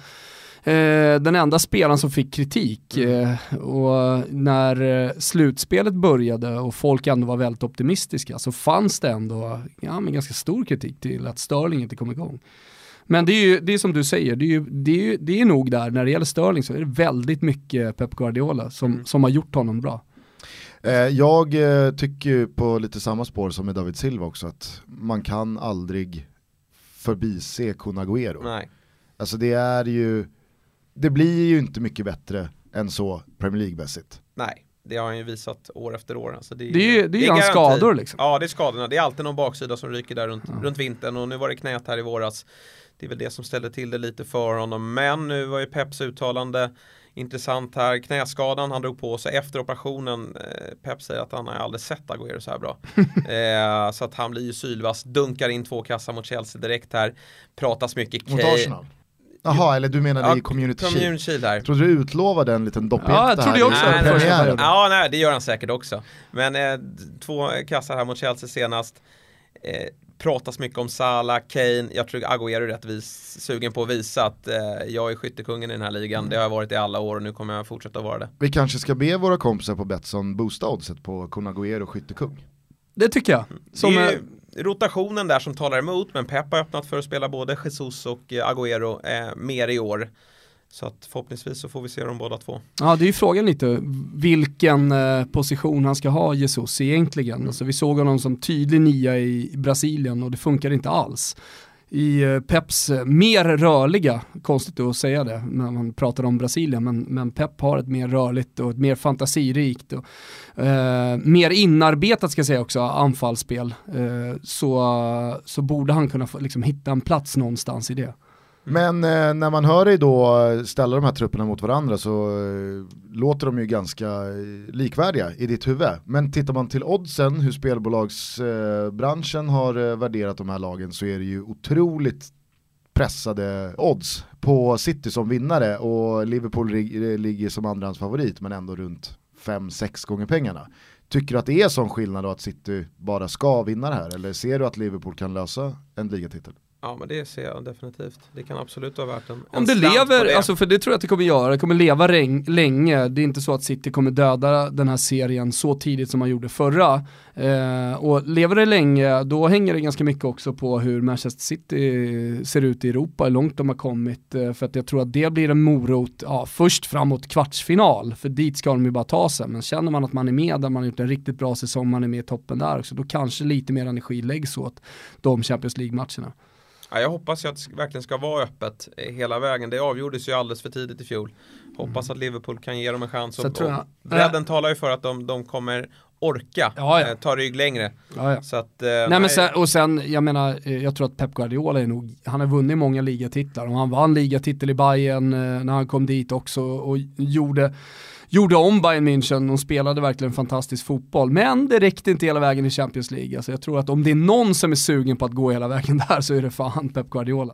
eh, den enda spelaren som fick kritik mm. eh, och när eh, slutspelet började och folk ändå var väldigt optimistiska så fanns det ändå ja, men ganska stor kritik till att Sterling inte kom igång. Men det är ju det är som du säger, det är, ju, det, är ju, det är nog där, när det gäller Sterling så är det väldigt mycket Pep Guardiola som, mm. som har gjort honom bra. Jag tycker på lite samma spår som med David Silva också att man kan aldrig förbise Kun Agüero. Nej. Alltså det är ju, det blir ju inte mycket bättre än så Premier League-mässigt. Nej, det har han ju visat år efter år. Alltså det, är, det är ju det är, hans skador liksom. Ja, det är skadorna. Det är alltid någon baksida som ryker där runt, ja. runt vintern och nu var det knät här i våras. Det är väl det som ställde till det lite för honom. Men nu var ju Peps uttalande intressant här. Knäskadan han drog på sig efter operationen. Eh, Pep säger att han har aldrig sett Agüero så här bra. eh, så att han blir ju sylvass, dunkar in två kassar mot Chelsea direkt här. Pratas mycket. Mot Arsenal? Jaha, eller du menar ja, i Community, community Shield? Jag trodde du utlovade en liten doppetta Ja, jag trodde jag också. Nej, ja, nej, det gör han säkert också. Men eh, två kassar här mot Chelsea senast. Eh, pratas mycket om Salah, Kane, jag tror Agüero är rättvis sugen på att visa att eh, jag är skyttekungen i den här ligan. Mm. Det har jag varit i alla år och nu kommer jag fortsätta vara det. Vi kanske ska be våra kompisar på Betsson boosta oddset på Kun Agüero skyttekung. det tycker jag. Som det är rotationen där som talar emot, men Pep har öppnat för att spela både Jesus och eh, Agüero eh, mer i år. Så att förhoppningsvis så får vi se dem båda två. Ja, det är ju frågan lite vilken eh, position han ska ha Jesus egentligen. Mm. Alltså, vi såg honom som tydlig nia i Brasilien och det funkar inte alls i eh, Peps eh, mer rörliga, konstigt att säga det när man pratar om Brasilien, men, men Pep har ett mer rörligt och ett mer fantasirikt och eh, mer inarbetat ska jag säga också, anfallsspel. Så, så borde han kunna få, liksom, hitta en plats någonstans i det. Men eh, när man hör dig då ställa de här trupperna mot varandra så eh, låter de ju ganska eh, likvärdiga i ditt huvud. Men tittar man till oddsen, hur spelbolagsbranschen eh, har eh, värderat de här lagen så är det ju otroligt pressade odds på City som vinnare och Liverpool eh, ligger som andrahandsfavorit men ändå runt 5-6 gånger pengarna. Tycker du att det är sån skillnad då att City bara ska vinna det här eller ser du att Liverpool kan lösa en ligatitel? Ja men det ser jag definitivt. Det kan absolut vara värt en, Om en det lever, det. Alltså för det tror jag att det kommer göra, det kommer leva länge. Det är inte så att City kommer döda den här serien så tidigt som man gjorde förra. Eh, och lever det länge, då hänger det ganska mycket också på hur Manchester City ser ut i Europa, hur långt de har kommit. Eh, för att jag tror att det blir en morot, ja, först framåt kvartsfinal, för dit ska de ju bara ta sig. Men känner man att man är med där, man har gjort en riktigt bra säsong, man är med i toppen där också, då kanske lite mer energi läggs åt de Champions League-matcherna. Ja, jag hoppas ju att det verkligen ska vara öppet hela vägen. Det avgjordes ju alldeles för tidigt i fjol. Hoppas att Liverpool kan ge dem en chans. Och, jag, och bredden äh, talar ju för att de, de kommer orka ja, ja. Eh, ta rygg längre. Ja, så att, eh, nej, men sen, och sen, jag menar, eh, jag tror att Pep Guardiola är nog, han har vunnit många ligatitlar och han vann ligatitel i Bayern eh, när han kom dit också och gjorde gjorde om Bayern München och spelade verkligen fantastisk fotboll. Men det räckte inte hela vägen i Champions League. Alltså jag tror att om det är någon som är sugen på att gå hela vägen där så är det fan Pep Guardiola.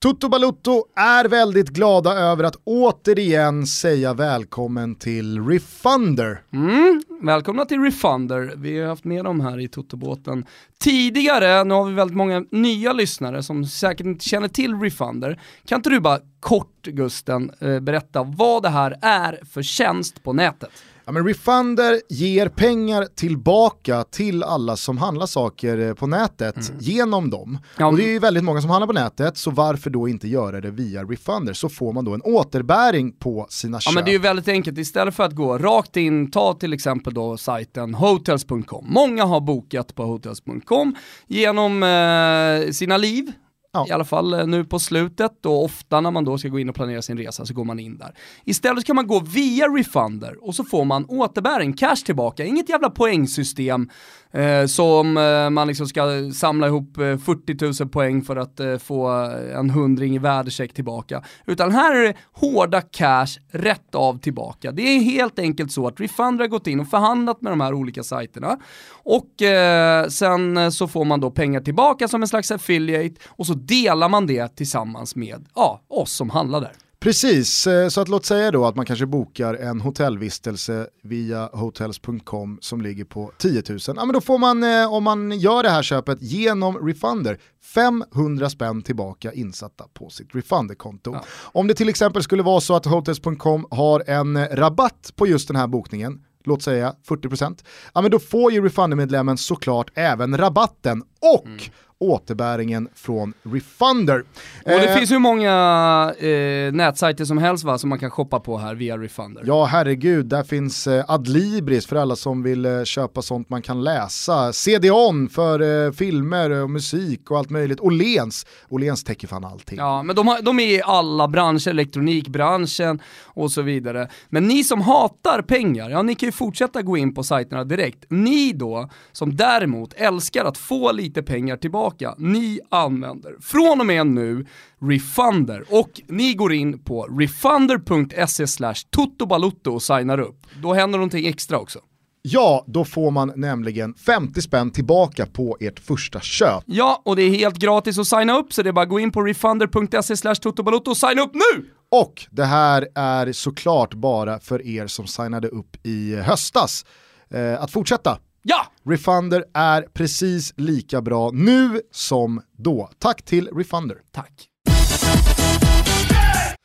Toto Balutto är väldigt glada över att återigen säga välkommen till Refunder. Mm, välkomna till Refunder. Vi har haft med dem här i Toto-båten tidigare. Nu har vi väldigt många nya lyssnare som säkert inte känner till Refunder. Kan inte du bara kort Gusten eh, berätta vad det här är för tjänst på nätet? Ja, men Refunder ger pengar tillbaka till alla som handlar saker eh, på nätet mm. genom dem. Ja. Och det är ju väldigt många som handlar på nätet, så varför då inte göra det via Refunder? Så får man då en återbäring på sina köp. Ja men det är ju väldigt enkelt, istället för att gå rakt in, ta till exempel då sajten hotels.com. Många har bokat på hotels.com genom eh, sina liv, Ja. I alla fall eh, nu på slutet och ofta när man då ska gå in och planera sin resa så går man in där. Istället kan man gå via Refunder och så får man återbäring, cash tillbaka, inget jävla poängsystem eh, som eh, man liksom ska samla ihop eh, 40 000 poäng för att eh, få eh, en hundring i värdecheck tillbaka. Utan här är det hårda cash rätt av tillbaka. Det är helt enkelt så att Refunder har gått in och förhandlat med de här olika sajterna och eh, sen eh, så får man då pengar tillbaka som en slags affiliate och så delar man det tillsammans med ja, oss som handlar där. Precis, eh, så att låt säga då att man kanske bokar en hotellvistelse via hotels.com som ligger på 10 000. Ja men då får man, eh, om man gör det här köpet genom Refunder, 500 spänn tillbaka insatta på sitt Refunder-konto. Ja. Om det till exempel skulle vara så att hotels.com har en rabatt på just den här bokningen, låt säga 40%, ja men då får ju Refunder-medlemmen såklart även rabatten och mm återbäringen från Refunder. Och det eh, finns hur många eh, nätsajter som helst va, som man kan shoppa på här via Refunder. Ja herregud, där finns eh, Adlibris för alla som vill eh, köpa sånt man kan läsa. CD-ON för eh, filmer och musik och allt möjligt. Åhléns, Åhléns täcker fan allting. Ja, men de, har, de är i alla branscher, elektronikbranschen och så vidare. Men ni som hatar pengar, ja ni kan ju fortsätta gå in på sajterna direkt. Ni då, som däremot älskar att få lite pengar tillbaka tillbaka. Ni använder från och med nu Refunder och ni går in på refunder.se slash totobalutto och signar upp. Då händer någonting extra också. Ja, då får man nämligen 50 spänn tillbaka på ert första köp. Ja, och det är helt gratis att signa upp så det är bara att gå in på refunder.se slash totobalotto och signa upp nu! Och det här är såklart bara för er som signade upp i höstas. Eh, att fortsätta Ja! Refunder är precis lika bra nu som då. Tack till Refunder. Tack.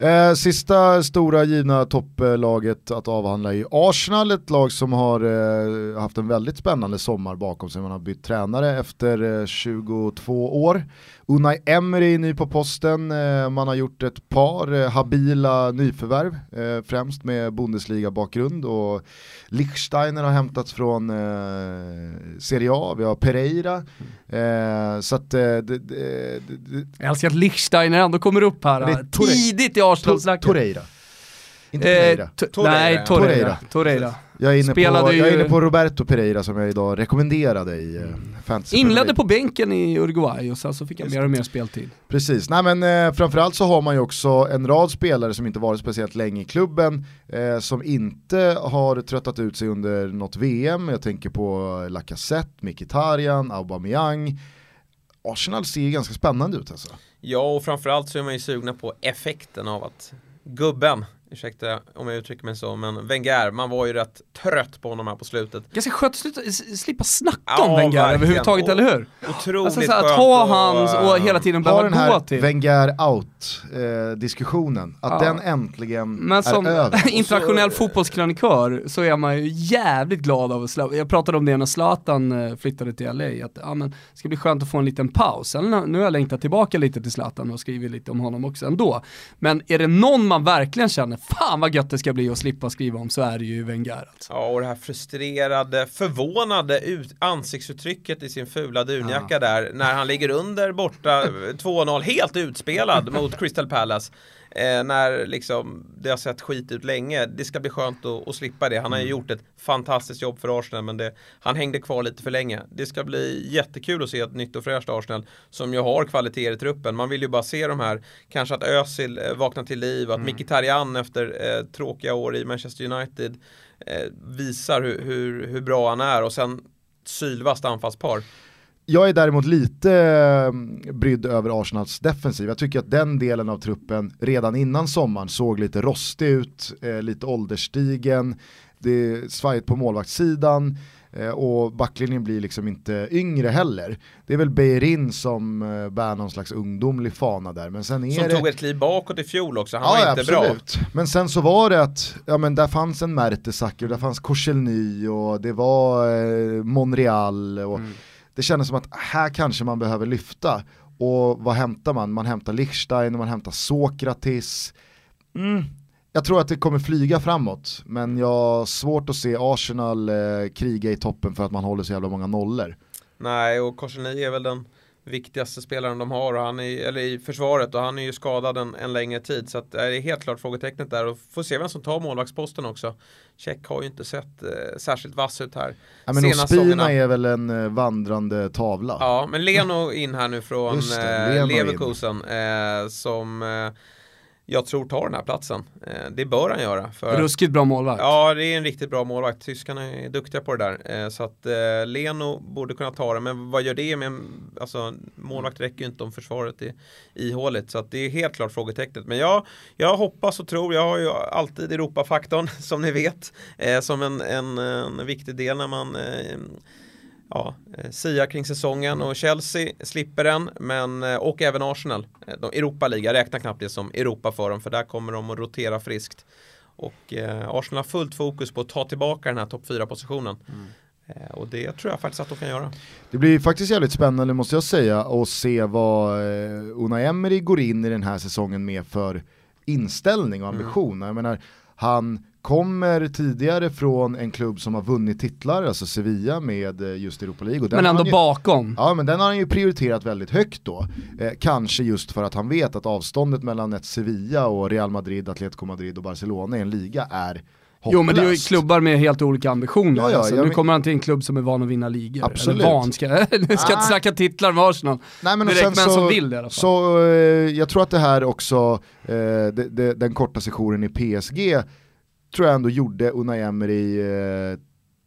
Eh, sista stora givna topplaget att avhandla är Arsenal, ett lag som har eh, haft en väldigt spännande sommar bakom sig. Man har bytt tränare efter eh, 22 år. Unai Emery är ny på posten, eh, man har gjort ett par eh, habila nyförvärv, eh, främst med Bundesliga-bakgrund och Lichsteiner har hämtats från Serie A, vi har Pereira. så att det, det, det, Jag älskar att Lichsteiner ändå kommer upp här, tidigt i Arsenal-snacket. Inte Pereira. Eh, nej, Torreira. Torreira. Jag är, inne på, jag är inne på Roberto Pereira som jag idag rekommenderade i uh, Fantasy Inledde på bänken i Uruguay och sen så fick han mer och mer speltid. Precis, nej men eh, framförallt så har man ju också en rad spelare som inte varit speciellt länge i klubben eh, som inte har tröttat ut sig under något VM. Jag tänker på Lacazette, Mkhitaryan, Aubameyang. Arsenal ser ganska spännande ut alltså. Ja, och framförallt så är man ju sugna på effekten av att gubben ursäkta om jag uttrycker mig så, men Wenger, man var ju rätt trött på honom här på slutet. Ganska skönt att slippa snacka ja, om Wenger överhuvudtaget, eller hur? Otroligt alltså, så att ha hans och hela tiden behöva gå till. Wenger out-diskussionen, eh, att ja. den äntligen men som är över. internationell fotbollskrönikör så är man ju jävligt glad av att Jag pratade om det när Zlatan eh, flyttade till LA, att ja, men, det ska bli skönt att få en liten paus. Sen, nu har jag längtat tillbaka lite till Zlatan och skrivit lite om honom också ändå. Men är det någon man verkligen känner fan vad gött det ska bli att slippa skriva om så är det ju Wenger. Alltså. Ja, och det här frustrerade, förvånade ut, ansiktsuttrycket i sin fula dunjacka ja. där när han ligger under borta 2-0, helt utspelad mot Crystal Palace. Eh, när liksom det har sett skit ut länge. Det ska bli skönt att, att slippa det. Han har ju mm. gjort ett fantastiskt jobb för Arsenal men det, han hängde kvar lite för länge. Det ska bli jättekul att se ett nytt och fräscht Arsenal som ju har kvaliteter i truppen. Man vill ju bara se de här, kanske att Özil eh, vaknar till liv, att mm. Mkhitaryan efter eh, tråkiga år i Manchester United eh, visar hur, hur, hur bra han är och sen sylvast anfallspar. Jag är däremot lite eh, brydd över Arsenals defensiv. Jag tycker att den delen av truppen redan innan sommaren såg lite rostig ut, eh, lite ålderstigen, det är svajigt på målvaktssidan eh, och backlinjen blir liksom inte yngre heller. Det är väl Beirin som bär någon slags ungdomlig fana där. Men sen är som det... tog ett kliv bakåt i fjol också, han ja, var inte absolut. bra. Men sen så var det att, ja men där fanns en Mertesacker, där fanns Korselny och det var eh, Monreal och mm det kändes som att här kanske man behöver lyfta. Och vad hämtar man? Man hämtar Lichstein, och man hämtar Sokratis. Mm. Jag tror att det kommer flyga framåt, men jag har svårt att se Arsenal eh, kriga i toppen för att man håller så jävla många nollor. Nej, och Korseny är väl den viktigaste spelaren de har och han är, eller i försvaret och han är ju skadad en, en längre tid så att det är helt klart frågetecknet där och får se vem som tar målvaktsposten också. Check har ju inte sett eh, särskilt vass ut här. Ja, men Ospina är väl en eh, vandrande tavla. Ja, men Leno in här nu från eh, Leverkusen eh, som eh, jag tror tar den här platsen. Eh, det bör han göra. För, Ruskigt bra målvakt. Ja, det är en riktigt bra målvakt. Tyskarna är duktiga på det där. Eh, så att eh, Leno borde kunna ta det. Men vad gör det med, alltså målvakt räcker ju inte om försvaret är ihåligt. Så att det är helt klart frågetecknet. Men jag, jag hoppas och tror, jag har ju alltid Europafaktorn som ni vet. Som en, en, en viktig del när man ja, eh, sia kring säsongen och Chelsea slipper den men, eh, och även Arsenal. Eh, de Europa-liga räknar knappt det som Europa för dem för där kommer de att rotera friskt. Och eh, Arsenal har fullt fokus på att ta tillbaka den här topp 4-positionen. Mm. Eh, och det tror jag faktiskt att de kan göra. Det blir faktiskt jävligt spännande måste jag säga att se vad eh, Unai Emery går in i den här säsongen med för inställning och ambition. Mm. Jag menar, han kommer tidigare från en klubb som har vunnit titlar, alltså Sevilla med eh, just Europa League. men ändå ju, bakom. Ja men den har han ju prioriterat väldigt högt då. Eh, kanske just för att han vet att avståndet mellan ett Sevilla och Real Madrid, Atletico Madrid och Barcelona i en liga är Hopplöst. Jo men det är ju klubbar med helt olika ambitioner. Ja, ja, alltså, nu men... kommer han till en klubb som är van att vinna ligor. Absolut. Eller van, ska, ska ah. inte snacka titlar med Arsenal. Nej, men Direkt, men så, som vill det i alla fall. Så eh, jag tror att det här också, eh, det, det, den korta sessionen i PSG tror jag ändå gjorde Unai Emery eh,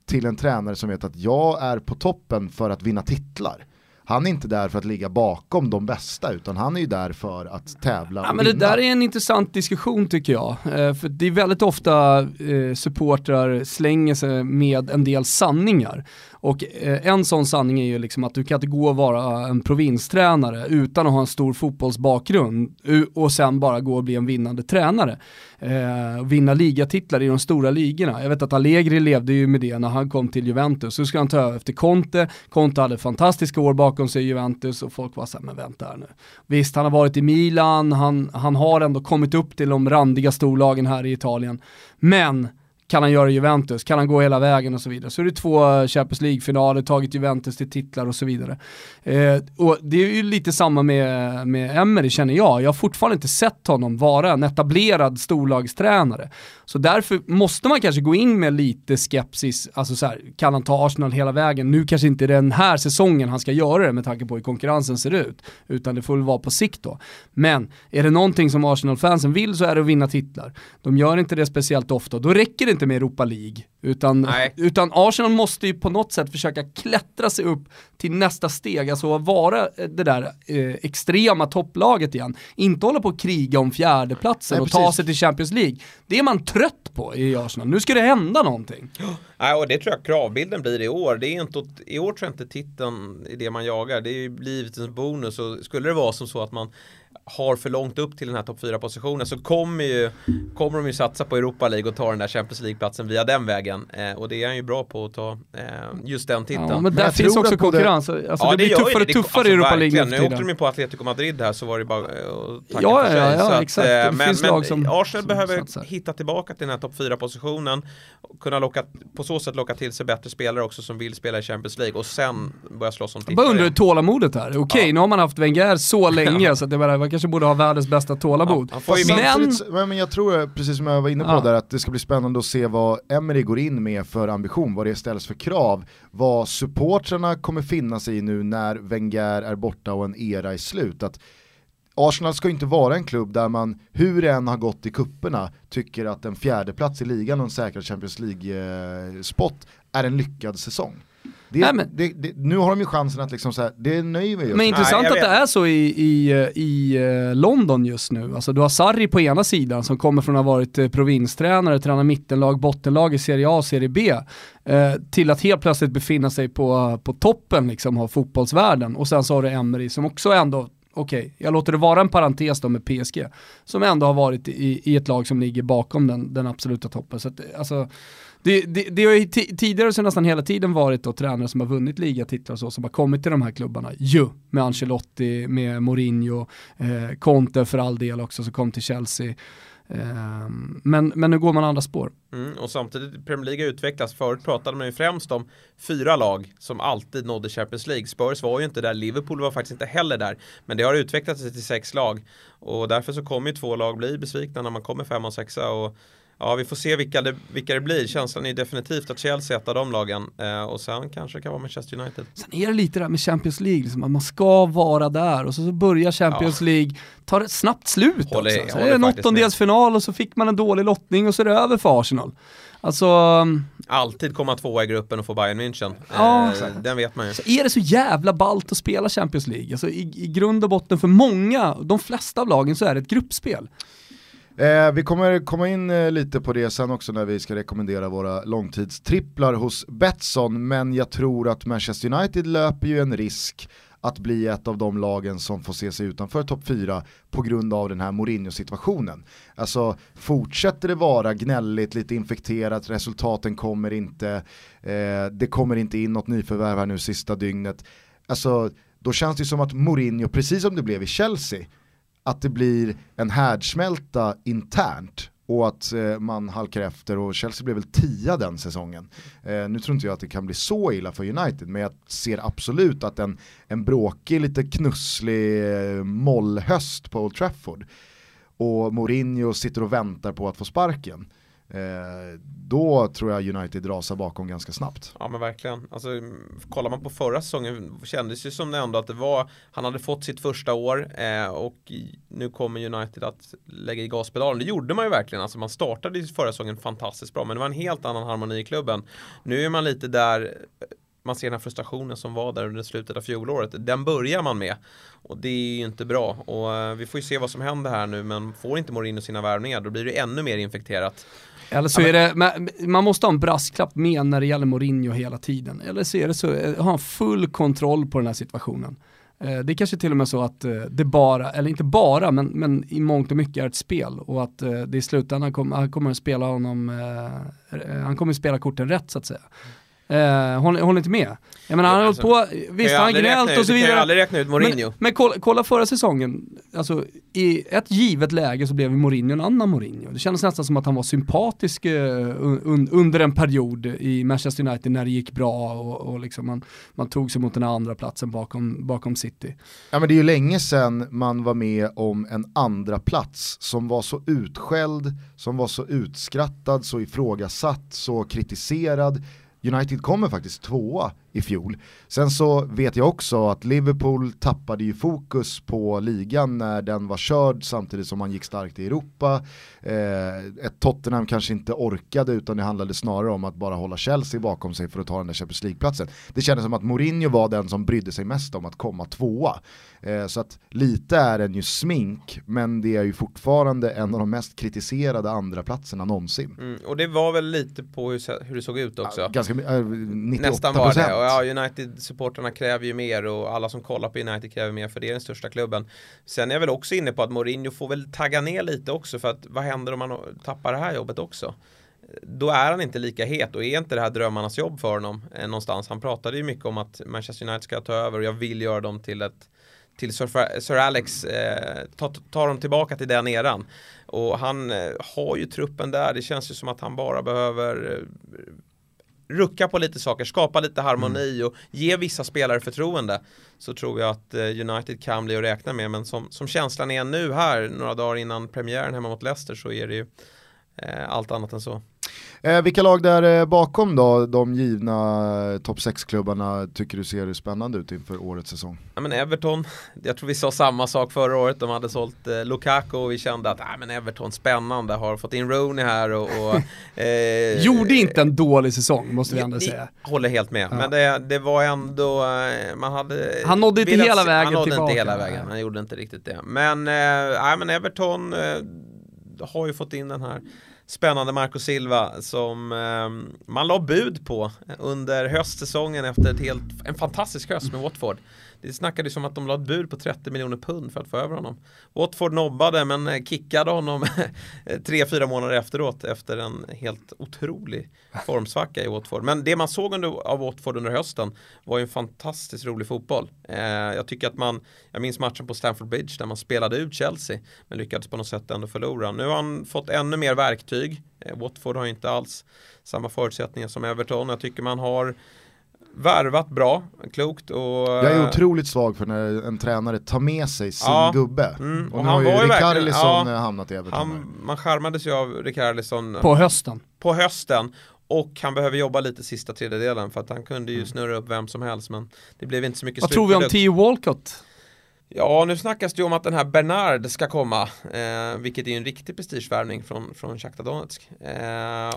till en tränare som vet att jag är på toppen för att vinna titlar. Han är inte där för att ligga bakom de bästa utan han är ju där för att tävla och ja, men vinna. Det där är en intressant diskussion tycker jag. Eh, för det är väldigt ofta eh, supportrar slänger sig med en del sanningar. Och eh, en sån sanning är ju liksom att du kan inte gå och vara eh, en provinstränare utan att ha en stor fotbollsbakgrund och sen bara gå och bli en vinnande tränare. Eh, vinna ligatitlar i de stora ligorna. Jag vet att Allegri levde ju med det när han kom till Juventus. Så ska han ta över efter Conte. Conte hade fantastiska år bakom sig i Juventus och folk var såhär, men vänta här nu. Visst, han har varit i Milan, han, han har ändå kommit upp till de randiga storlagen här i Italien. Men kan han göra Juventus? Kan han gå hela vägen och så vidare? Så är det två Champions League-finaler, tagit Juventus till titlar och så vidare. Eh, och det är ju lite samma med, med Emery känner jag. Jag har fortfarande inte sett honom vara en etablerad storlagstränare. Så därför måste man kanske gå in med lite skepsis, alltså så här, kan han ta Arsenal hela vägen? Nu kanske inte den här säsongen han ska göra det med tanke på hur konkurrensen ser ut, utan det får väl vara på sikt då. Men är det någonting som Arsenal-fansen vill så är det att vinna titlar. De gör inte det speciellt ofta, då räcker det inte med Europa League, utan, utan Arsenal måste ju på något sätt försöka klättra sig upp till nästa steg, alltså vara det där eh, extrema topplaget igen. Inte hålla på och kriga om fjärdeplatsen och ta sig till Champions League. Det är man trött på i Arsenal. Nu ska det hända någonting. Nej, och det tror jag kravbilden blir i år. Det är inte, I år tror jag inte titeln är det man jagar. Det är ju blivit en bonus och skulle det vara som så att man har för långt upp till den här topp 4 positionen så kommer, ju, kommer de ju satsa på Europa League och ta den där Champions League-platsen via den vägen. Eh, och det är han ju bra på att ta eh, just den titeln. Ja, men där men finns också konkurrens. Det... Alltså, ja, det, det blir tuffare och tuffare alltså, i Europa League Nu åkte de ju på Atletico Madrid här så var det bara eh, att tacka ja, för sig. Ja, ja, att, exakt. Det men, finns men lag som, Arsenal som behöver satsar. hitta tillbaka till den här topp 4 positionen och kunna locka, på så sätt locka till sig bättre spelare också som vill spela i Champions League och sen börja slåss om. Jag bara undrar tålamodet här. Okej, okay, nu har man haft Wenger så länge så att det bara, man kanske borde ha världens bästa tålamod. Ja, men... men jag tror, precis som jag var inne på ja. där, att det ska bli spännande att se vad Emery går in med för ambition, vad det ställs för krav, vad supportrarna kommer finna sig i nu när Wenger är borta och en era är slut. Att Arsenal ska inte vara en klubb där man, hur det än har gått i kupperna tycker att en fjärde plats i ligan och en säkrad Champions League-spot är en lyckad säsong. Det, Nej, men, det, det, nu har de ju chansen att liksom så det nöjer vi oss Men intressant Nej, att det är så i, i, i uh, London just nu. Alltså du har Sarri på ena sidan som kommer från att ha varit uh, provinstränare, tränat mittenlag, bottenlag i Serie A och Serie B. Uh, till att helt plötsligt befinna sig på, på toppen liksom, av fotbollsvärlden. Och sen så har du Emery som också ändå okej, okay, jag låter det vara en parentes då med PSG, som ändå har varit i, i ett lag som ligger bakom den, den absoluta toppen. Så att, alltså, det, det, det har ju tidigare så nästan hela tiden varit då tränare som har vunnit ligatitlar och så, som har kommit till de här klubbarna. Ju, med Ancelotti, med Mourinho, eh, Conte för all del också, som kom till Chelsea. Eh, men, men nu går man andra spår. Mm, och samtidigt, Premier League utvecklas. Förut pratade man ju främst om fyra lag som alltid nådde Champions League. Spurs var ju inte där, Liverpool var faktiskt inte heller där. Men det har utvecklats till sex lag. Och därför så kommer ju två lag bli besvikna när man kommer femma och sexa. Och Ja, vi får se vilka det, vilka det blir. Känslan är definitivt att Chelsea är ett av de lagen. Eh, och sen kanske det kan vara Manchester United. Sen är det lite där med Champions League, liksom, att man ska vara där och så, så börjar Champions ja. League, tar ett snabbt slut håller, också. Så är det en åttondelsfinal och så fick man en dålig lottning och så är det över för Arsenal. Alltså... Mm. Alltid komma tvåa i gruppen och få Bayern München. Ja, eh, den vet man ju. Så är det så jävla ballt att spela Champions League? Alltså i, i grund och botten för många, de flesta av lagen så är det ett gruppspel. Eh, vi kommer komma in eh, lite på det sen också när vi ska rekommendera våra långtidstripplar hos Betsson, men jag tror att Manchester United löper ju en risk att bli ett av de lagen som får se sig utanför topp 4 på grund av den här Mourinho-situationen. Alltså fortsätter det vara gnälligt, lite infekterat, resultaten kommer inte, eh, det kommer inte in något nyförvärv här nu sista dygnet. Alltså då känns det som att Mourinho, precis som det blev i Chelsea, att det blir en härdsmälta internt och att eh, man halkar efter och Chelsea blev väl tia den säsongen. Eh, nu tror inte jag att det kan bli så illa för United men jag ser absolut att en, en bråkig, lite knusslig eh, mollhöst på Old Trafford och Mourinho sitter och väntar på att få sparken Eh, då tror jag United rasar bakom ganska snabbt. Ja men verkligen. Alltså, kollar man på förra säsongen kändes det som det ändå att det var, han hade fått sitt första år eh, och nu kommer United att lägga i gaspedalen. Det gjorde man ju verkligen. Alltså, man startade ju förra säsongen fantastiskt bra men det var en helt annan harmoni i klubben. Nu är man lite där man ser den här frustrationen som var där under slutet av fjolåret. Den börjar man med. Och det är ju inte bra. Och eh, vi får ju se vad som händer här nu. Men får inte Mourinho sina värvningar då blir det ännu mer infekterat. Eller så är det, man, måste ha en brasklapp med när det gäller Mourinho hela tiden. Eller så är det så, eh, har han full kontroll på den här situationen. Eh, det är kanske till och med så att eh, det bara, eller inte bara, men, men i mångt och mycket är ett spel och att det i slutändan kommer, han kommer att spela honom, han kommer att spela korten rätt så att säga. Eh, håller, håller inte med? Jag menar han har alltså, hållit på, visst han gnällt och så vidare. Kan ju aldrig räkna ut Mourinho. Men, men kolla, kolla, förra säsongen, alltså i ett givet läge så blev Mourinho en annan Mourinho. Det kändes nästan som att han var sympatisk uh, un, under en period i Manchester United när det gick bra och, och liksom man, man tog sig mot den andra platsen bakom, bakom City. Ja men det är ju länge sedan man var med om en andra plats som var så utskälld, som var så utskrattad, så ifrågasatt, så kritiserad United kommer faktiskt tvåa i fjol. Sen så vet jag också att Liverpool tappade ju fokus på ligan när den var körd samtidigt som man gick starkt i Europa. Eh, ett Tottenham kanske inte orkade utan det handlade snarare om att bara hålla Chelsea bakom sig för att ta den där Champions League-platsen. Det kändes som att Mourinho var den som brydde sig mest om att komma tvåa. Eh, så att lite är den ju smink, men det är ju fortfarande en av de mest kritiserade andra platserna någonsin. Mm, och det var väl lite på hur, hur det såg ut också. Ja, ganska, äh, 98 Nästan var det. Ja, United-supporterna kräver ju mer och alla som kollar på United kräver mer för det är den största klubben. Sen är jag väl också inne på att Mourinho får väl tagga ner lite också för att vad händer om man tappar det här jobbet också? då är han inte lika het och är inte det här drömmarnas jobb för honom eh, någonstans. Han pratade ju mycket om att Manchester United ska ta över och jag vill göra dem till ett till Sir, Sir Alex, eh, ta, ta dem tillbaka till den eran. Och han eh, har ju truppen där, det känns ju som att han bara behöver eh, rucka på lite saker, skapa lite harmoni mm. och ge vissa spelare förtroende så tror jag att eh, United kan bli att räkna med men som, som känslan är nu här några dagar innan premiären hemma mot Leicester så är det ju eh, allt annat än så. Eh, vilka lag där eh, bakom då, de givna eh, topp 6-klubbarna tycker du ser spännande ut inför årets säsong? Ja men Everton, jag tror vi sa samma sak förra året, de hade sålt eh, Lukaku och vi kände att ah, men Everton spännande, har fått in Rooney här och... och eh, Gjorde inte en dålig säsong måste vi ändå säga. Håller helt med, ja. men det, det, var ändå, eh, man hade... Han nådde inte hela vägen Han nådde tillbaka. inte hela vägen, han gjorde inte riktigt det. Men, eh, men Everton har ju fått in den här spännande Marco Silva som eh, man la bud på under höstsäsongen efter ett helt, en fantastisk höst med Watford. Det snackades om att de la ett bud på 30 miljoner pund för att få över honom. Watford nobbade men eh, kickade honom tre, fyra månader efteråt efter en helt otrolig formsvacka i Watford. Men det man såg under, av Watford under hösten var ju en fantastiskt rolig fotboll. Eh, jag tycker att man, jag minns matchen på Stamford Bridge där man spelade ut Chelsea men lyckades på något sätt ändå förlora. Nu har han fått ännu mer verktyg. Eh, Watford har ju inte alls samma förutsättningar som Everton. Jag tycker man har värvat bra, klokt och... Jag är otroligt svag för när en tränare tar med sig sin ja, gubbe. Mm, och, och nu har ju Rikarlison ja, hamnat i Everton. Han, man skärmades ju av Rikarlison På hösten. På hösten. Och han behöver jobba lite sista tredjedelen för att han kunde ju mm. snurra upp vem som helst men det blev inte så mycket Vad tror vi om Theo Walcott? Ja, nu snackas det ju om att den här Bernard ska komma, eh, vilket är en riktig prestigevärvning från, från Shakhtar Donetsk. Eh,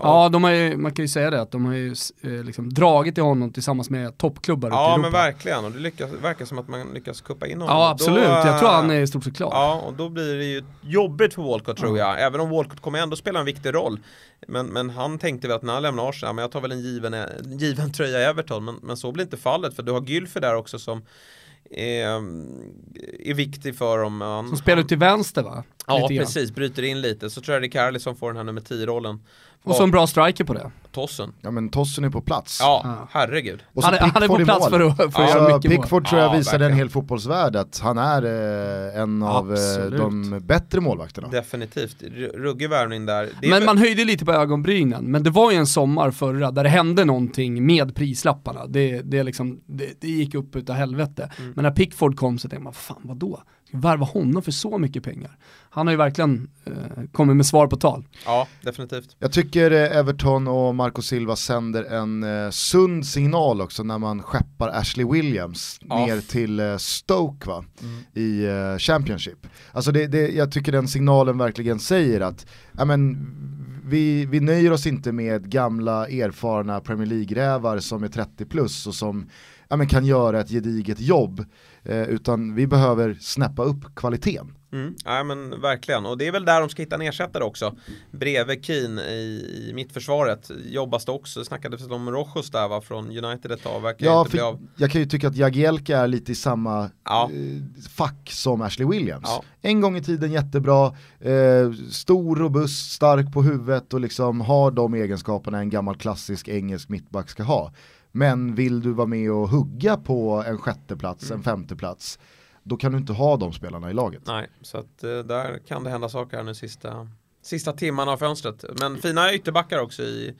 ja, de har ju, man kan ju säga det, att de har ju eh, liksom dragit i honom tillsammans med toppklubbar Ja, men verkligen, och det lyckas, verkar som att man lyckas kuppa in honom. Ja, absolut, då, jag tror han är i stort sett klar. Ja, och då blir det ju jobbigt för Walcott tror jag, även om Walcott kommer ändå spela en viktig roll. Men, men han tänkte väl att när han lämnar Arsenal, men jag tar väl en given, en given tröja i Everton, men, men så blir inte fallet, för du har Gylfi där också som är, är viktig för dem. Som spelar ut till vänster va? Ja precis, bryter in lite. Så tror jag det är Carly som får den här nummer 10-rollen. Och så en bra striker på det. Tossen. Ja men Tossen är på plats. Ja, herregud. Och så han, han är på plats för att, för att göra mycket Pickford mål. tror jag visade verkligen. en hel fotbollsvärld att han är eh, en av eh, de bättre målvakterna. Definitivt, ruggig värvning där. men man höjde lite på ögonbrynen, men det var ju en sommar förra där det hände någonting med prislapparna. Det, det, liksom, det, det gick upp utav helvete. Mm. Men när Pickford kom så tänkte man, fan vadå? Värva honom för så mycket pengar. Han har ju verkligen eh, kommit med svar på tal. Ja, definitivt. Jag tycker eh, Everton och Marco Silva sänder en eh, sund signal också när man skeppar Ashley Williams ja. ner till eh, Stoke va? Mm. i eh, Championship. Alltså det, det, jag tycker den signalen verkligen säger att ja, men, vi, vi nöjer oss inte med gamla erfarna Premier League-rävar som är 30 plus och som ja, men kan göra ett gediget jobb. Eh, utan vi behöver snäppa upp kvaliteten. Mm. Ja men verkligen, och det är väl där de ska hitta en ersättare också. Bredvid Keen i, i mittförsvaret jobbas det också, snackades om Rojos där va, från United ett tag. Verkar Ja, inte bli av. jag kan ju tycka att Jagielka är lite i samma Ja. eh, fack som Ashley Williams. Ja. En gång i tiden jättebra, eh, stor, robust, stark på huvudet och liksom har de egenskaperna en gammal klassisk engelsk mittback ska ha. Men vill du vara med och hugga på en sjätte plats, Mm. en femte plats, då kan du inte ha de spelarna i laget. Nej, så att eh, där kan det hända saker här nu sista, sista timmarna av fönstret. Men fina ytterbackar också i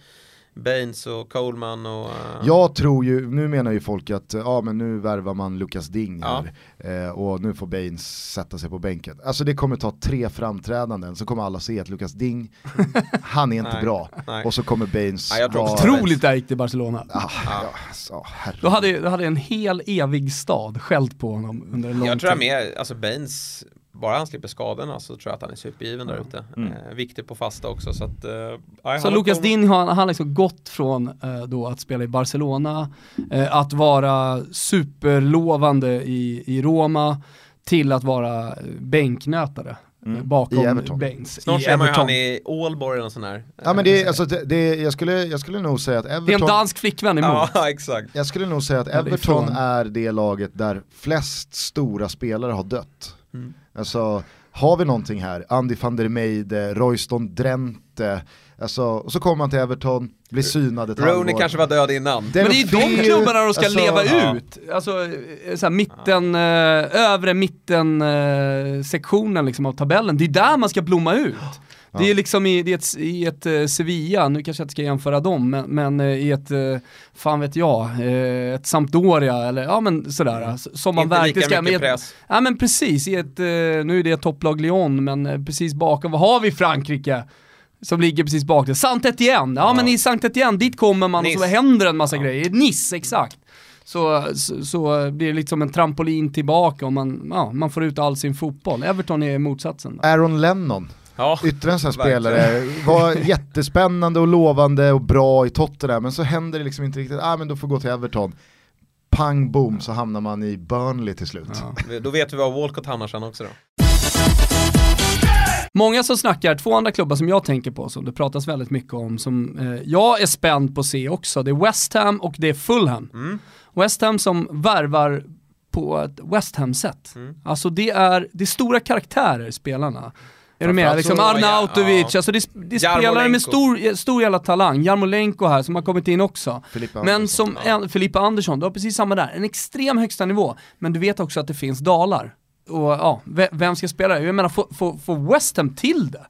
Baines och Coleman och... eh, Jag tror ju, nu menar ju folk att ja men nu värvar man Lukas Ding Ja. här eh, och nu får Baines sätta sig på bänken. Alltså det kommer ta tre framträdanden så kommer alla se att Lukas Ding, han är inte Nej, bra. nej. Och så kommer Baines Nej, jag tror ha- Otroligt där gick det i Barcelona. Ah, ja, alltså. Då hade, då hade en hel evig stad skällt på honom under en lång Jag tror jag tid. mer, alltså Baines, bara han slipper skadorna så tror jag att han är supergiven där ute. Mm. Eh, viktig på fasta också så att... Eh, Så Lucas kommer- Din har han har liksom gått från eh, då att spela i Barcelona, eh, att vara superlovande i, i Roma, till att vara eh, bänknötare Mm. eh, bakom I Everton. Baines. Snart ser man ju Everton. han i Ålborg eller sån här. Ja men det, är- alltså, det, det, jag, skulle, jag skulle nog säga att Det är en Everton, dansk flickvän emot. Ja, exakt. jag skulle nog säga att Everton är det laget där flest stora spelare har dött. Mm. Alltså, har vi någonting här? Andy van der Meijde, Royston Drenthe, alltså, och så kommer man till Everton, blir synad ett Rooney kanske var död innan. Men det är ju de klubbarna de ska alltså, leva ja. ut. Alltså eh, såhär, mitten, eh, övre mitten eh, sektionen liksom av tabellen. Det är där man ska blomma ut. Det är liksom i, det är ett, i ett eh, Sevilla, nu kanske jag inte ska jämföra dem, men, men eh, i ett, eh, fan vet jag, ett Sampdoria eller ja men sådär. s- Som man Inte verkligen lika ska, mycket med, press. Ja men precis, i ett, nu är det ett topplag Lyon, men precis bakom, vad har vi i Frankrike? Som ligger precis bakom. Saint Etienne, ja, men i Saint Etienne, dit kommer man och så händer en massa grejer. Nice, exakt. Så, så, så blir det liksom en trampolin tillbaka och man, ja, man får ut all sin fotboll. Everton är motsatsen. Då. Aaron Lennon, Ja, ytterligare en sån här spelare, var jättespännande och lovande och bra i Tottenham, men så händer det liksom inte riktigt, ah men då får gå till Everton. Pang boom så hamnar man i Burnley till slut. Ja. då vet vi var Walcott hamnar sen också då. Många som snackar, två andra klubbar som jag tänker på, som det pratas väldigt mycket om, som eh, jag är spänd på att se också, det är West Ham och det är Fulham. Mm. West Ham som värvar på ett West Ham-sätt. Mm. Alltså det är, det är stora karaktärer, spelarna. Är du med? Liksom Arnautovic, ja. alltså det, det spelare med stor, stor jävla talang. Jarmolenko här som har kommit in också. Filippa Men Andersson. som en, Filippa Andersson, du har precis samma där. En extrem högsta nivå, men du vet också att det finns dalar. Och ja, ve- vem ska spela? Jag menar, får West Ham till det?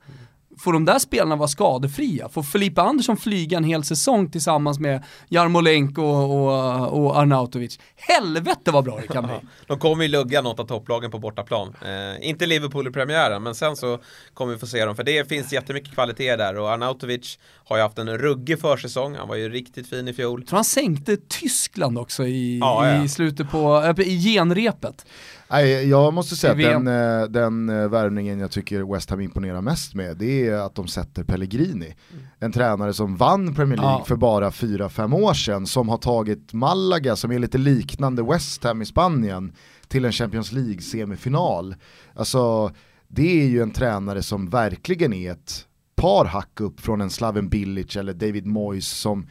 Får de där spelarna vara skadefria? Får Filippa Andersson flyga en hel säsong tillsammans med Jarmolenko och, och, och Arnautovic? Helvete vad bra det kan bli. De kommer ju lugga något av topplagen på bortaplan. Eh, inte Liverpool i premiären, men sen så kommer vi få se dem. För det finns jättemycket kvalitet där och Arnautovic har ju haft en ruggig försäsong. Han var ju riktigt fin i fjol. Jag tror han sänkte Tyskland också i, Ja, ja. i slutet på, äh, i genrepet. Nej, jag måste säga att den, eh, den eh, värvningen jag tycker West Ham imponerar mest med, det är att de sätter Pellegrini. En tränare som vann Premier League Ja. för bara 4-5 år sedan, som har tagit Malaga, som är lite liknande West Ham i Spanien, till en Champions League-semifinal. Alltså, det är ju en tränare som verkligen är ett par hack upp från en Slaven Bilic eller David Moyes som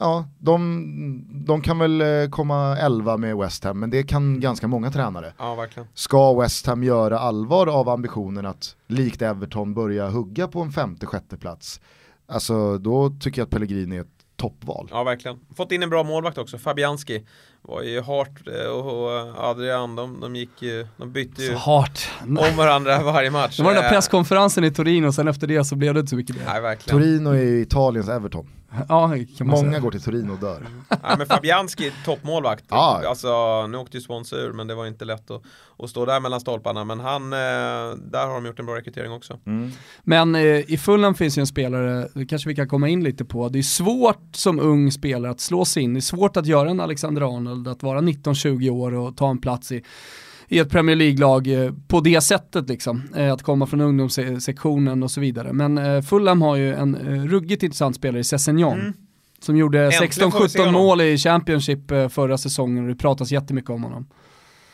Ja, de, de kan väl eh, komma 11 med West Ham, men det kan ganska många tränare. Ja, verkligen. Ska West Ham göra allvar av ambitionen att likt Everton börja hugga på en femte, sjätte plats, alltså då tycker jag att Pellegrini är ett toppval. Ja, verkligen. Fått in en bra målvakt också, Fabianski. Var ju Hart eh, och Adrian, de, de gick ju, de bytte ju Så hårt. om varandra varje match. Det var den där Eh, presskonferensen i Turin och sen efter det så blev det inte så mycket mer. Torino är Italiens Everton. Ja, kan man Många säga. går till Torino och dör. Ja, men Fabianski, toppmålvakt. Ja. Alltså, nu åkte ju Swansea ur, men det var inte lätt att, att stå där mellan stolparna. Men han, eh, där har de gjort en bra rekrytering också. Men eh, i Fulham finns ju en spelare, det kanske vi kan komma in lite på, det är svårt som ung spelare att slå sig in, det är svårt att göra en Alexander Arnold, att vara 19-20 år och ta en plats i, i ett Premier League-lag eh, på det sättet liksom, eh, att komma från ungdomssektionen och så vidare. Men eh, Fulham har ju en ruggigt intressant spelare i Sessignon. Mm. Som gjorde Äntligen får vi se 16-17 honom. mål i Championship förra säsongen och det pratas jättemycket om honom.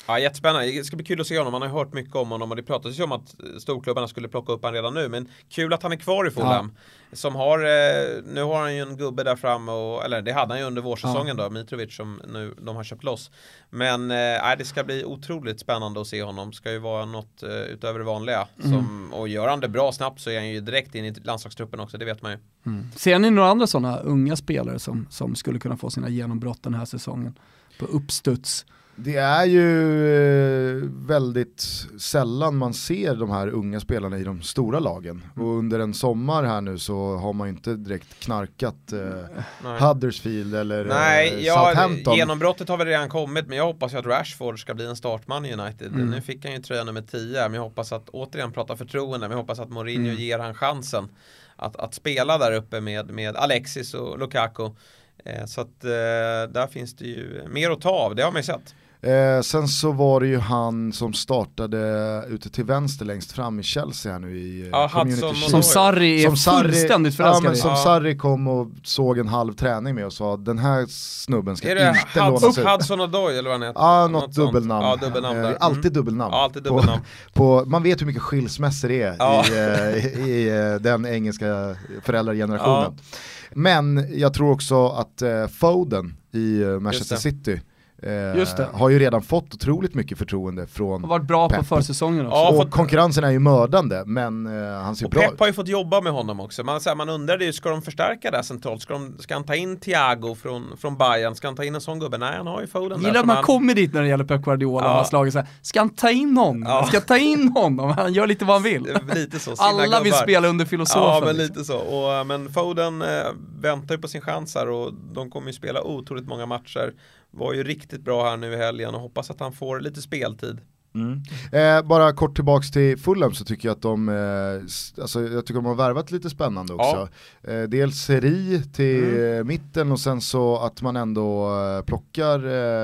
Ja, jättespännande. Det ska bli kul att se honom. Man har hört mycket om honom och det pratas ju om att storklubbarna skulle plocka upp honom redan nu. Men kul att han är kvar i Fulham. Som har, eh, nu har han ju en gubbe där framme och, eller det hade han ju under vårsäsongen då, Mitrovic som nu de har köpt loss. Men eh, det ska bli otroligt spännande att se honom. Ska ju vara något eh, utöver det vanliga. Som, och gör han det bra snabbt så är han ju direkt in i landslagstruppen också, det vet man ju. Ser ni några andra sådana unga spelare som, som skulle kunna få sina genombrott den här säsongen? På uppstuds. Det är ju eh, väldigt sällan man ser de här unga spelarna i de stora lagen. Mm. Och under en sommar här nu så har man ju inte direkt knarkat eh, Nej. Huddersfield eller Nej, eh, ja, Southampton. genombrottet har väl redan kommit men jag hoppas ju att Rashford ska bli en startman i United. Mm. Nu fick han ju tröja nummer 10 men jag hoppas att återigen prata förtroende, men jag hoppas att Mourinho Mm. ger han chansen att, att spela där uppe med, med Alexis och Lukaku. Eh, så att där finns det ju mer att ta av, det har man ju sett. Eh, sen så var det ju han som startade ute till vänster längst fram i Chelsea här nu i eh, Ja, Community. Som. Sarri är fullständigt ja, förälskad men i. som Ja. Sarri kom och såg en halv träning med och sa den här snubben ska Är det inte lånas Hudson, ut. Hudson Odoi eller vad han heter? Ja, något, sånt. dubbelnamn. Ja, dubbelnamn Eh, där. alltid Mm. dubbelnamn. Ja, alltid På- dubbelnamn. På, man vet hur mycket skilsmässor det är Ja. i, eh, i, i eh, den engelska föräldragenerationen. Men jag tror också att eh, Foden i Manchester. City eh, Just det. har ju redan fått otroligt mycket förtroende från Har varit bra på Pep. försäsongen också. Ja, och fått- konkurrensen är ju mördande men eh, han ser Och bra Pep ut. har ju fått jobba med honom också. Man, så här, man undrade ju, ska de förstärka där centralt? Ska, de, ska han ta in Thiago från, från Bayern? Ska han ta in en sån gubbe? Nej, han har ju Foden där. Gillar att man han- kommer dit när det gäller Pep Guardiola Ja. och har slagit så här. ska han ta in honom? Ja. Ska ta in honom? Han gör lite vad han vill. Lite så, Alla vill gubbar. spela under filosofen. Ja, men liksom. lite så. Och, eh, men Foden eh, väntar ju på sin chans här och de kommer ju spela otroligt många matcher. Var ju riktigt bra här nu i helgen och hoppas att han får lite speltid. Eh, bara kort tillbaks till Fulham så tycker jag att de, eh, alltså, jag tycker de har värvat lite spännande också. Eh, dels Seri till Mm. eh, mitten och sen så att man ändå eh, plockar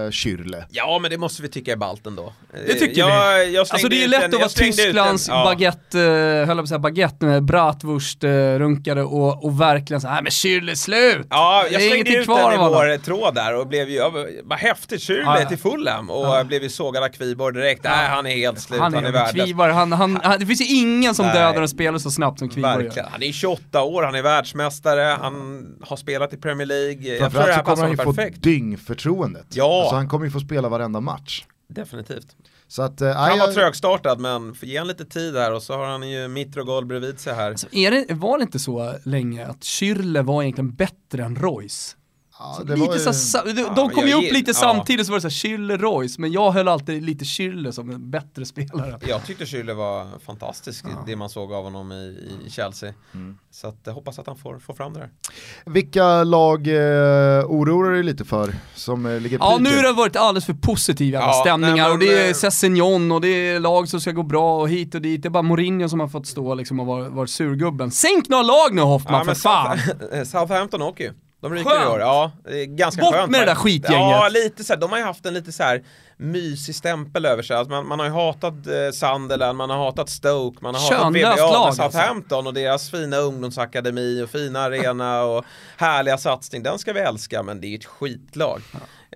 eh, Kyrle. Ja, men det måste vi tycka är ballt ändå. Det tycker jag, vi. Jag Alltså det är lätt en- att vara Tysklands ja. baguette, eh, höll jag på att säga baguette med bratwurst eh, runkare och, och verkligen så här, men Schürrle slut! Ja, jag slängde ut kvar den i vår tråd där och blev ju, ja, vad häftigt, Schürrle Ja, ja. till Fulham och Ja. blev ju sågad av Kviborg direkt. Nej, han är helt slut, Han han, är är värdelös. Kvivar, han, han, han, det finns ju ingen som Nej. dödar en spelare så snabbt som Kvivar gör. Han är 28 år, han är världsmästare, han har spelat i Premier League. Jag tror det Framförallt här så kommer passar han ju honom få dyngförtroendet. Ja. Alltså han kommer ju få spela varenda match. Definitivt. Så att, eh, Han var jag- trögstartad men ge han lite tid här och så har han ju Mitrogol bredvid sig här. Alltså, är det, var det inte så länge att Schürrle var egentligen bättre än Royce? Ja, lite var ju- så, de, Ja, kom ju upp gill- lite ja. samtidigt så var det så här Schürrle Royce, men jag höll alltid lite Schürrle som en bättre spelare. Jag tyckte Schürrle var fantastisk, det man såg av honom i, i Chelsea. Mm. Så att jag hoppas att han får, får fram det där. Vilka lag eh, oroar dig lite för som eh, ligger Ja pyrt nu har det varit alldeles för positiva Ja, stämningar nej, men, och det är eh, Sessignon och det är lag som ska gå bra och hit och dit. Det är bara Mourinho som har fått stå liksom och varit, varit surgubben. Sänk några lag nu Hoffman för fan! South- Southampton åker ju. De ryker Skönt. i år, ja. Det är ganska Bort skönt. med det där skitgänget. Ja, lite så här, de har ju haft en lite så här mysig stämpel över sig. Alltså man, man har ju hatat eh, Sunderland, man har hatat Stoke, man har hatat Könlöst VBA, lag, men alltså. Southampton och deras fina ungdomsakademi och fina arena och härliga satsning, den ska vi älska, men det är ju ett skitlag.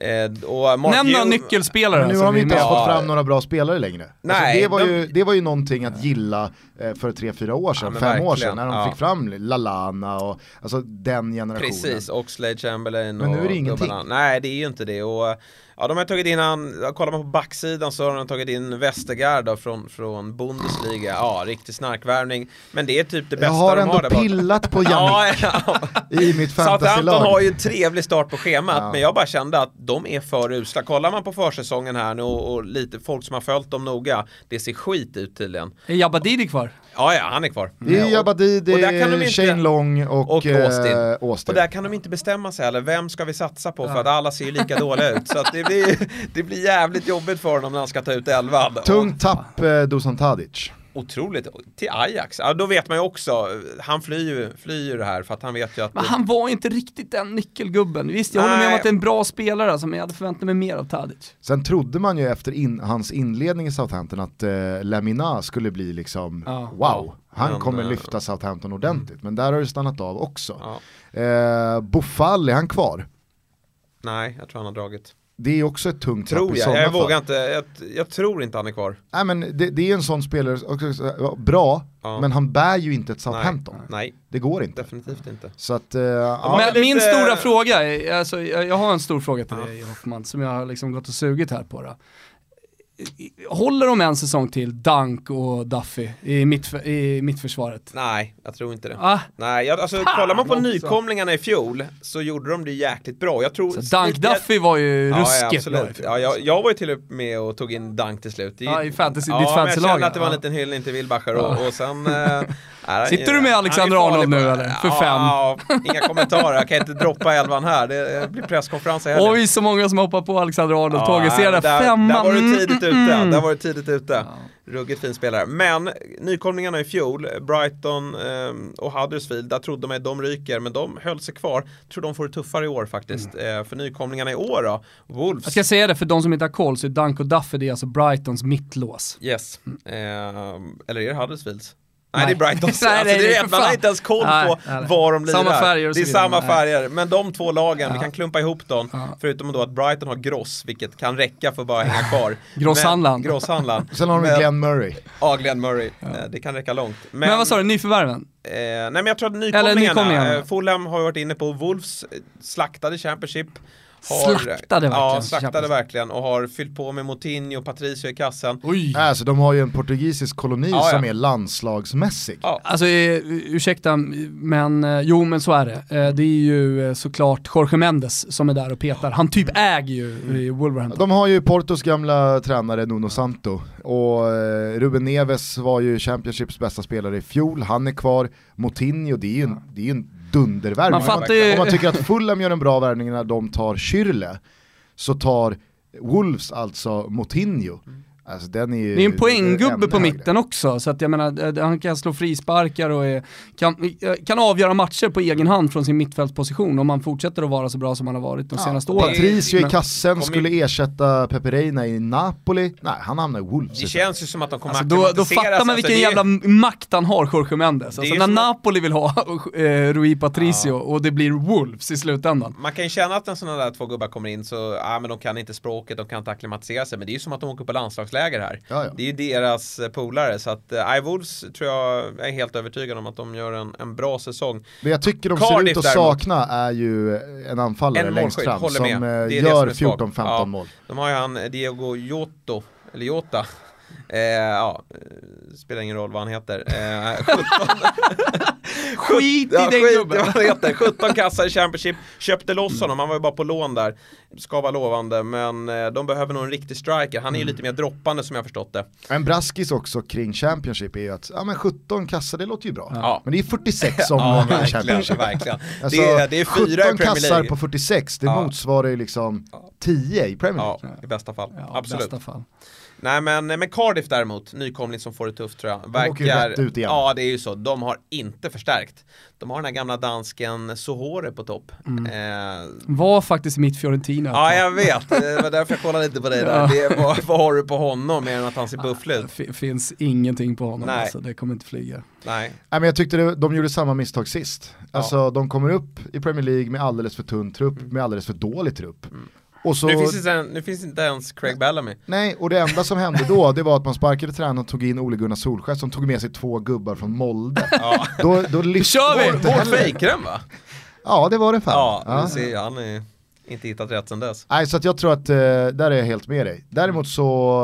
Eh, och Nämn några nyckelspelare Men nu har vi inte ens fått fram några bra spelare längre. Nej, alltså det, var de- ju, det var ju någonting att gilla eh, för tre, fyra år sedan, Ja, fem år sedan, när de ja. fick fram Lalana och alltså den generationen. Precis, Oxlade Chamberlain Men nu är och det ingenting. gubbarna. Nej, det är ju inte det. Och, ja, de har tagit in han, kollar man på backsidan så har de tagit in Westergaard från, från Bundesliga. Ja, riktig snarkvärvning. Men det är typ det bästa Jag har de ändå har där bak. pillat på Ja, Jannik ja. i mitt Southampton fantasylag. har ju en trevlig start på schemat Ja. men jag bara kände att de är för usla. Kollar man på försäsongen här nu och, och lite folk som har följt dem noga, det ser skit ut tydligen. Är Jabba Didi kvar? Ja, ja, han är kvar. Det är Jabadi, det Och där kan de är inte- Shane Long och, och Austin. eh, Och Austin. där kan de inte bestämma sig heller, vem ska vi satsa på? För att alla ser ju lika dåliga ut. Så att det, blir, det blir jävligt jobbigt för honom när han ska ta ut elvan. Tungt tapp eh, Dusan Tadic. Otroligt. Till Ajax, ja, då vet man ju också, han flyr ju, flyr ju det här för att han vet ju att... Men han var inte riktigt den nyckelgubben. Visst, jag håller med om Nej. att det är en bra spelare alltså, men jag hade förväntat mig mer av Tadic. Sen trodde man ju efter in, hans inledning i Southampton att eh, Lamina skulle bli liksom, Ja. wow, han Men, kommer eh, lyfta Southampton ordentligt. Men där har det stannat av också. Ja. Eh, Buffal, är han kvar? Nej, jag tror han har dragit. Det är också ett tungt Tror jag, jag fall. vågar inte, jag, jag tror inte han är kvar. Nej men det, det är en sån spelare, också, bra, Ja. men han bär ju inte ett Southampton. Nej, Det går inte. definitivt inte. Så att, eh, ja, men lite- min stora fråga, alltså, jag, jag har en stor fråga till dig Hoffman, som jag har liksom gått och sugit här på. Då. Håller de en säsong till, Dunk och Duffy, i, mitt, i mittförsvaret? Nej, jag tror inte det. Ah, Nej, jag, alltså Fan kollar man på nykomlingarna i fjol så gjorde de det jäkligt bra. Jag tror... så Dunk Duffy var ju Ja, ja, ruskigt bra. i. Ja, jag, jag var ju till och med och tog in Dunk till slut. Är- Ja, i fantasy- ja, ditt fantasylag, Jag kände att det var en ja. liten hyllning till Wilbacher och, och sen... nej, Sitter du med Alexander Arnold nu, eller? För ja, Inga kommentarer, jag kan inte droppa elvan här. Det blir presskonferens i helgen. Oj, så många som hoppar på Alexander Arnold, Ja, tåget. Ser det, femma. där var du tidigt ute, mm. där var du tidigt ute. Ruggigt fin spelare. Men nykomlingarna i fjol, Brighton ehm, och Huddersfield, där trodde man att de ryker, men de höll sig kvar. Tror de får det tuffare i år faktiskt. Mm. Eh, för nykomlingarna i år då, Wolves. Jag ska säga det för de som inte har koll, så är Dunk och Duffy det är alltså Brightons mittlås. Yes. Ehm, eller är det Huddersfields? Nej. Nej, det är Brightons. Nej, alltså, nej, det vet, för man har inte ens koll Nej, på nej, var de lirar. Samma färger och Det är samma Nej. färger. Men de två lagen, vi Ja. kan klumpa ihop dem. Ja. Förutom då att Brighton har Gross, vilket kan räcka för att bara hänga kvar. Grosshandlaren. Men- Grosshandlaren. Sen har de Men- Glenn Murray. Ja, Glenn Murray. Eh, Det kan räcka långt. Men, vad sa du, nyförvärven? Eh, nej men jag tror att Eller nykomlingarna, nykomlingarna. eh, Fulham har ju varit inne på Wolves, eh, slaktade Championship. Slaktade verkligen Ja, slaktade verkligen och har fyllt på med Moutinho och Patricio i kassen. Oj. Alltså de har ju en portugisisk koloni Ja, ja. som är landslagsmässig. Ja. Alltså eh, ursäkta, men eh, jo men så är det. Eh, det är ju såklart Jorge Mendes som är där och petar. Han typ äger ju Wolverhampton. De har ju Portos gamla tränare Nuno Santo och Ruben Neves var ju Championships bästa spelare i fjol, han är kvar. Moutinho, det är ju en, det är ju en dundervärvning. Man fattar ju- Om man tycker att Fulham gör en bra värvning när de tar Schürrle, så tar Wolves alltså Moutinho. Alltså den är ju Det är en poänggubbe på högre. mitten också, så att jag menar, eh, han kan slå frisparkar och är, kan, eh, kan avgöra matcher på egen hand från sin mittfältsposition om han fortsätter att vara så bra som han har varit de senaste åren. Patricio i kassen skulle in. ersätta Pepe Reina i Napoli. Nej, han hamnar i Wolves. Det känns ju som att de kommer Alltså då, då fattar man Alltså, vilken är- jävla makt han har, Jorge Mendes. är Alltså när Napoli vill ha eh, Rui Patricio och det blir Wolves i slutändan. Man kan ju känna att när sådana där två gubbar kommer in så, ja men de kan inte språket, de kan inte acklimatisera sig, men det är ju som att de åker på landslagsläger här. Ja, ja. Det är ju deras eh, polare, så att äh, Wolves tror jag, jag är helt övertygad om att de gör en, en bra säsong. Det jag tycker de ser Cardiff ut att sakna är ju en anfallare En längst fram som eh, gör som svagt. 14-15 Ja. mål. De har ju han Diego Jota, eller Jota. Eh, ja, eh, spelar ingen roll vad han heter. Eh, 17, Skit i ja, den gubben! vad han heter. 17 kassar i Championship, köpte loss honom, han var ju bara på lån där. Ska vara lovande, men eh, de behöver nog en riktig striker. Han är Mm. ju lite mer droppande som jag förstått det. En braskis också kring Championship är ju att, ja men 17 kassar det låter ju bra. Ja. Men det är 46 Ja, omgångar i verkligen, Championship. verkligen. Alltså, det, är, det är fyra i 17 Premier kassar på 46, det Ja. motsvarar ju liksom 10 i Premier League. Ja, i bästa fall. Ja, Absolut. bästa fall. Nej men, men Cardiff däremot, nykomling som får det tufft tror jag. ju rätt ut igen. Ja det är ju så, de har inte förstärkt. De har den här gamla dansken Sohore på topp. Mm. Eh, Var faktiskt mitt Fiorentina. ja jag vet, det var därför jag kollade lite på dig där. Ja. Det, vad, vad har du på honom mer än att han ser bufflig ut? Det finns ingenting på honom Nej. alltså, det kommer inte flyga. Nej. Nej, men jag tyckte det, de gjorde samma misstag sist. Alltså de kommer upp i Premier League med alldeles för tunn trupp, med alldeles för dålig trupp. Och så, Nu, finns inte, nu finns inte ens Craig Bellamy. nej, och det enda som hände då, det var att man sparkade tränaren och tog in Ole Gunnar Solskjaer som tog med sig två gubbar från Molde. Ja. Då, då lyfte kör vi! Vår fejkren va? Ja, det var det fan. Ja, Ja. ser, han är inte hittat rätt sen dess. Nej, så att jag tror att, eh, där är jag helt med dig. Däremot så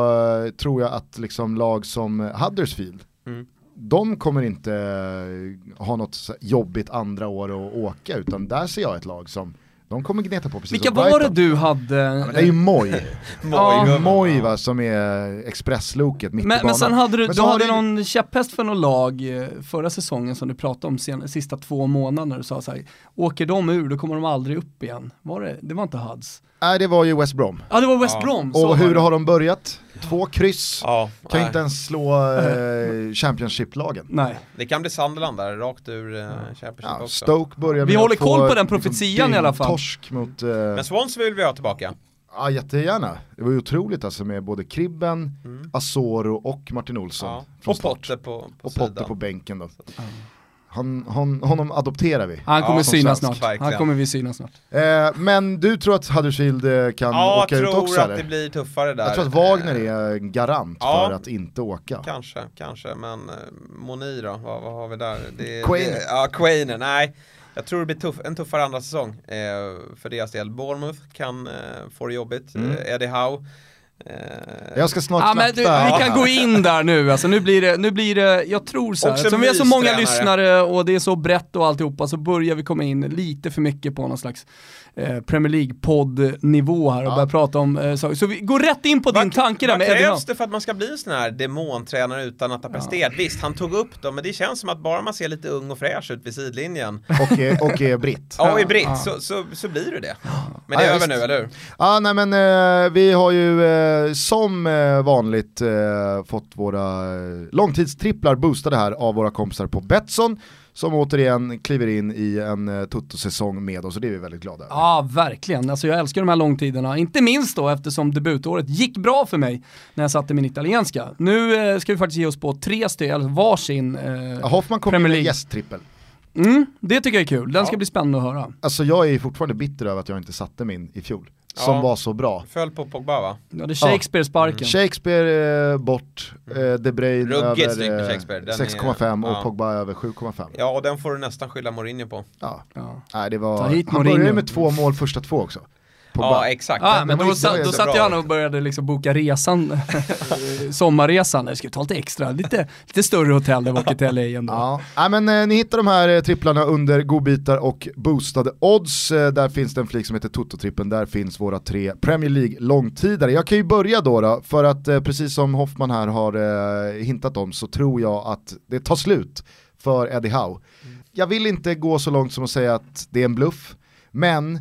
eh, tror jag att liksom lag som Huddersfield, Mm. de kommer inte eh, ha något jobbigt andra år att åka, utan där ser jag ett lag som, de kommer gneta på precis Vilka var det du hade? Det är ju Moy, Ja. Moj, Moy va, som är expressloket mitt i Men, banan. men sen hade du, Men du hade ju- någon käpphäst för någon lag eh, förra säsongen som du pratade om sen, sista två månaderna. Du sa så här, åker de ur då kommer de aldrig upp igen. Var det? Det var inte Huds. Nej det var ju West Brom. Ja det var West Ja. Brom, Och hur har de börjat? Två kryss, Ja, kan nej. inte ens slå eh, Championship-lagen. Nej. Det kan bli Sunderland där, rakt ur eh, Championship Ja, också. Stoke börjar Vi håller koll på den liksom, profetian i alla fall. Torsk mot, eh, Men Swansea vill vi ha tillbaka. ja jättegärna. Det var ju otroligt alltså med både Kribben, Asoro och Martin Olsson. Mm. Ja. från Och. Potter på, på Och. Potter på bänken då. Han, hon, honom adopterar vi. Han kommer Ja, synas svensk, snart. Han verkligen. kommer vi synas snart. Eh, men du tror att Huddersfield eh, kan Ja, åka jag ut tror också att eller? det blir tuffare där. Jag tror att Wagner Eh, är en garant ja. för att inte åka. Kanske, kanske, men eh, Moni då, vad, vad har vi där? Det, Quainer. Det, ja, Quainer, nej. Jag tror det blir tuff, en tuffare andra säsong eh, för deras del. Bournemouth kan eh, få det jobbigt. Mm. Eh, Eddie Howe. Eh, Jag ska snart Ja, men du, vi kan gå in där nu, alltså nu blir det, nu blir det jag tror så här, Också som vi har så många lyssnare och det är så brett och alltihopa så börjar vi komma in lite för mycket på någon slags eh, Premier League-podd-nivå här och Ja. börja prata om eh, saker. Så vi går rätt in på din Vad- tanke där vad med Howe. krävs det för att man ska bli en sån här demontränare utan att ha presterat? Visst, han tog upp dem, men det känns som att bara man ser lite ung och fräsch ut vid sidlinjen och, och är britt. Ja, och är britt Ja. så, så, så blir det det. Men det Ja, är ja, över nu, eller hur? Ja, nej men eh, vi har ju eh, som eh, vanligt eh, fått våra eh, långtidstripplar boostade här av våra kompisar på Betsson som återigen kliver in i en eh, Toto-säsong med oss och det är vi väldigt glada över. Ja, verkligen. Alltså jag älskar de här långtiderna. Inte minst då eftersom debutåret gick bra för mig när jag satte min italienska. Nu eh, ska vi faktiskt ge oss på tre stycken, varsin. Eh, Ja, Hoffman kom Premier in med gästtrippel. mm, det tycker jag är kul. Den ska Ja. bli spännande att höra. Alltså jag är fortfarande bitter över att jag inte satte min i fjol. Som Ja. var så bra. Föll på Pogba va? Ja, det är Shakespeare-sparken. Shakespeare eh, bort, eh, De Bruyne över eh, Shakespeare. Den 6,5 är- och ja. Pogba över 7,5. Ja, och den får du nästan skylla Mourinho på. Ja. Ja. Nej, det Ta var, han började med två mål första två också. Pogba. Ja, exakt. Ja, men då, var sa, då satt han och började liksom boka resan, eh, sommarresan. Jag ska ta lite extra, lite, lite större hotell där vi åker till LA ändå. Ja, Nej, men eh, ni hittar de här eh, tripplarna under godbitar och boostade odds. Eh, där finns det en flik som heter Toto-trippen, där finns våra tre Premier League långtidare. Jag kan ju börja då, då för att eh, precis som Hoffman här har eh, hintat om så tror jag att det tar slut för Eddie Howe. Jag vill inte gå så långt som att säga att det är en bluff, men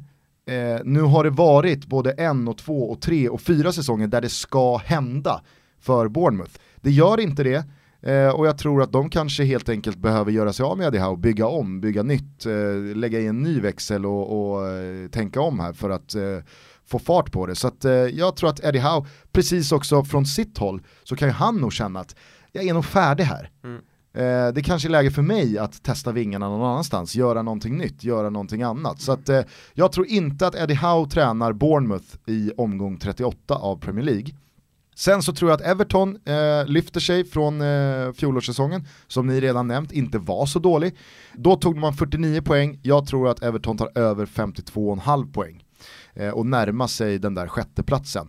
eh, nu har det varit både en och två och tre och fyra säsonger där det ska hända för Bournemouth. Det gör inte det, Eh, och jag tror att de kanske helt enkelt behöver göra sig av med Eddie Howe, bygga om, bygga nytt, eh, lägga i en ny växel och, och eh, tänka om här för att eh, få fart på det. Så att, eh, jag tror att Eddie Howe, precis också från sitt håll, så kan ju han nog känna att jag är nog färdig här. Mm. Eh, det kanske är läge för mig att testa vingarna någon annanstans, göra någonting nytt, göra någonting annat. Så att, eh, jag tror inte att Eddie Howe tränar Bournemouth i omgång 38 av Premier League. Sen så tror jag att Everton eh, lyfter sig från eh, fjolårssäsongen, som ni redan nämnt, inte var så dålig. Då tog man 49 poäng, jag tror att Everton tar över 52,5 poäng eh, och närmar sig den där sjätteplatsen.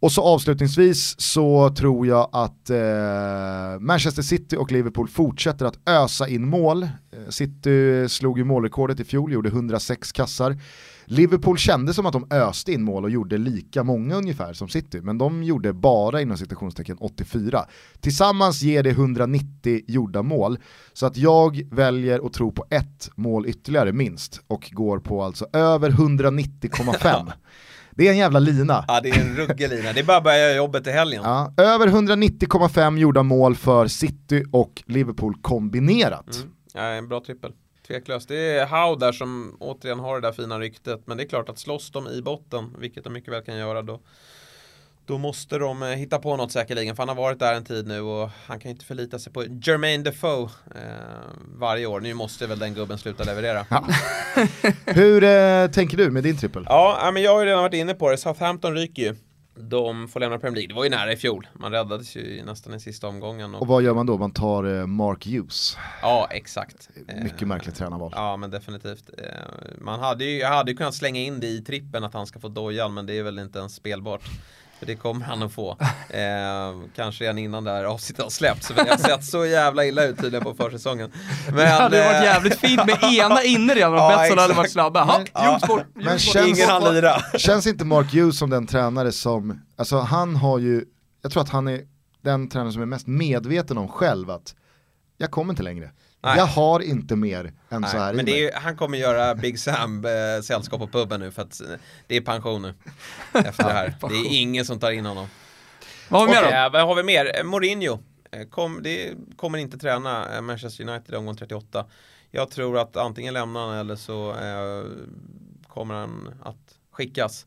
Och så avslutningsvis så tror jag att eh, Manchester City och Liverpool fortsätter att ösa in mål. Eh, City slog ju målrekordet i fjol, gjorde 106 kassar. Liverpool kände som att de öste in mål och gjorde lika många ungefär som City, men de gjorde bara inom citationstecken 84. Tillsammans ger det 190 gjorda mål, så att jag väljer att tro på ett mål ytterligare minst och går på alltså över 190,5. Det är en jävla lina. Ja, det är en ruggig lina. Det är bara att börja jobbet i helgen. Ja, över 190,5 gjorda mål för City och Liverpool kombinerat. Mm. Ja, en bra trippel. Tveklöst. Det är Howe där som återigen har det där fina ryktet. Men det är klart att slåss de i botten, vilket de mycket väl kan göra, då, då måste de eh, hitta på något säkerligen. För han har varit där en tid nu och han kan ju inte förlita sig på Jermaine Defoe eh, varje år. Nu måste väl den gubben sluta leverera. Ja, Hur eh, tänker du med din trippel? ja, men jag har ju redan varit inne på det. Southampton ryker ju. De får lämna Premier League. Det var ju nära i fjol. Man räddades ju nästan i sista omgången. Och, Och vad gör man då? Man tar eh, Mark Hughes. ja, exakt. Mycket Eh, märkligt tränarval. Ja men definitivt. Eh, Man hade ju, jag hade ju kunnat slänga in det i trippen att han ska få dojan men det är väl inte ens spelbart. För det kommer han att få. Eh, kanske redan innan det här avsnittet har släppts. Det har sett så jävla illa ut tydligen på försäsongen. Men, det hade varit eh, jävligt fint med ena inne redan och Ja, Betsson hade varit snabba. Ja. Bort, Men känns- Ingen han lira. Känns inte Mark Hughes som den tränare som, alltså han har ju, jag tror att han är den tränare som är mest medveten om själv att jag kommer inte längre. Nej. Jag har inte mer än så här Nej, i men det är ju, han kommer göra Big Sam eh, sällskap på puben nu för att eh, det är pension nu. Efter det här. Det är ingen som tar in honom. Vad har vi mer Okej, då? eh, vad har vi mer? Eh, Mourinho. Kom, det kommer inte träna Manchester United i omgång 38. Jag tror att antingen lämnar han eller så eh, kommer han att skickas.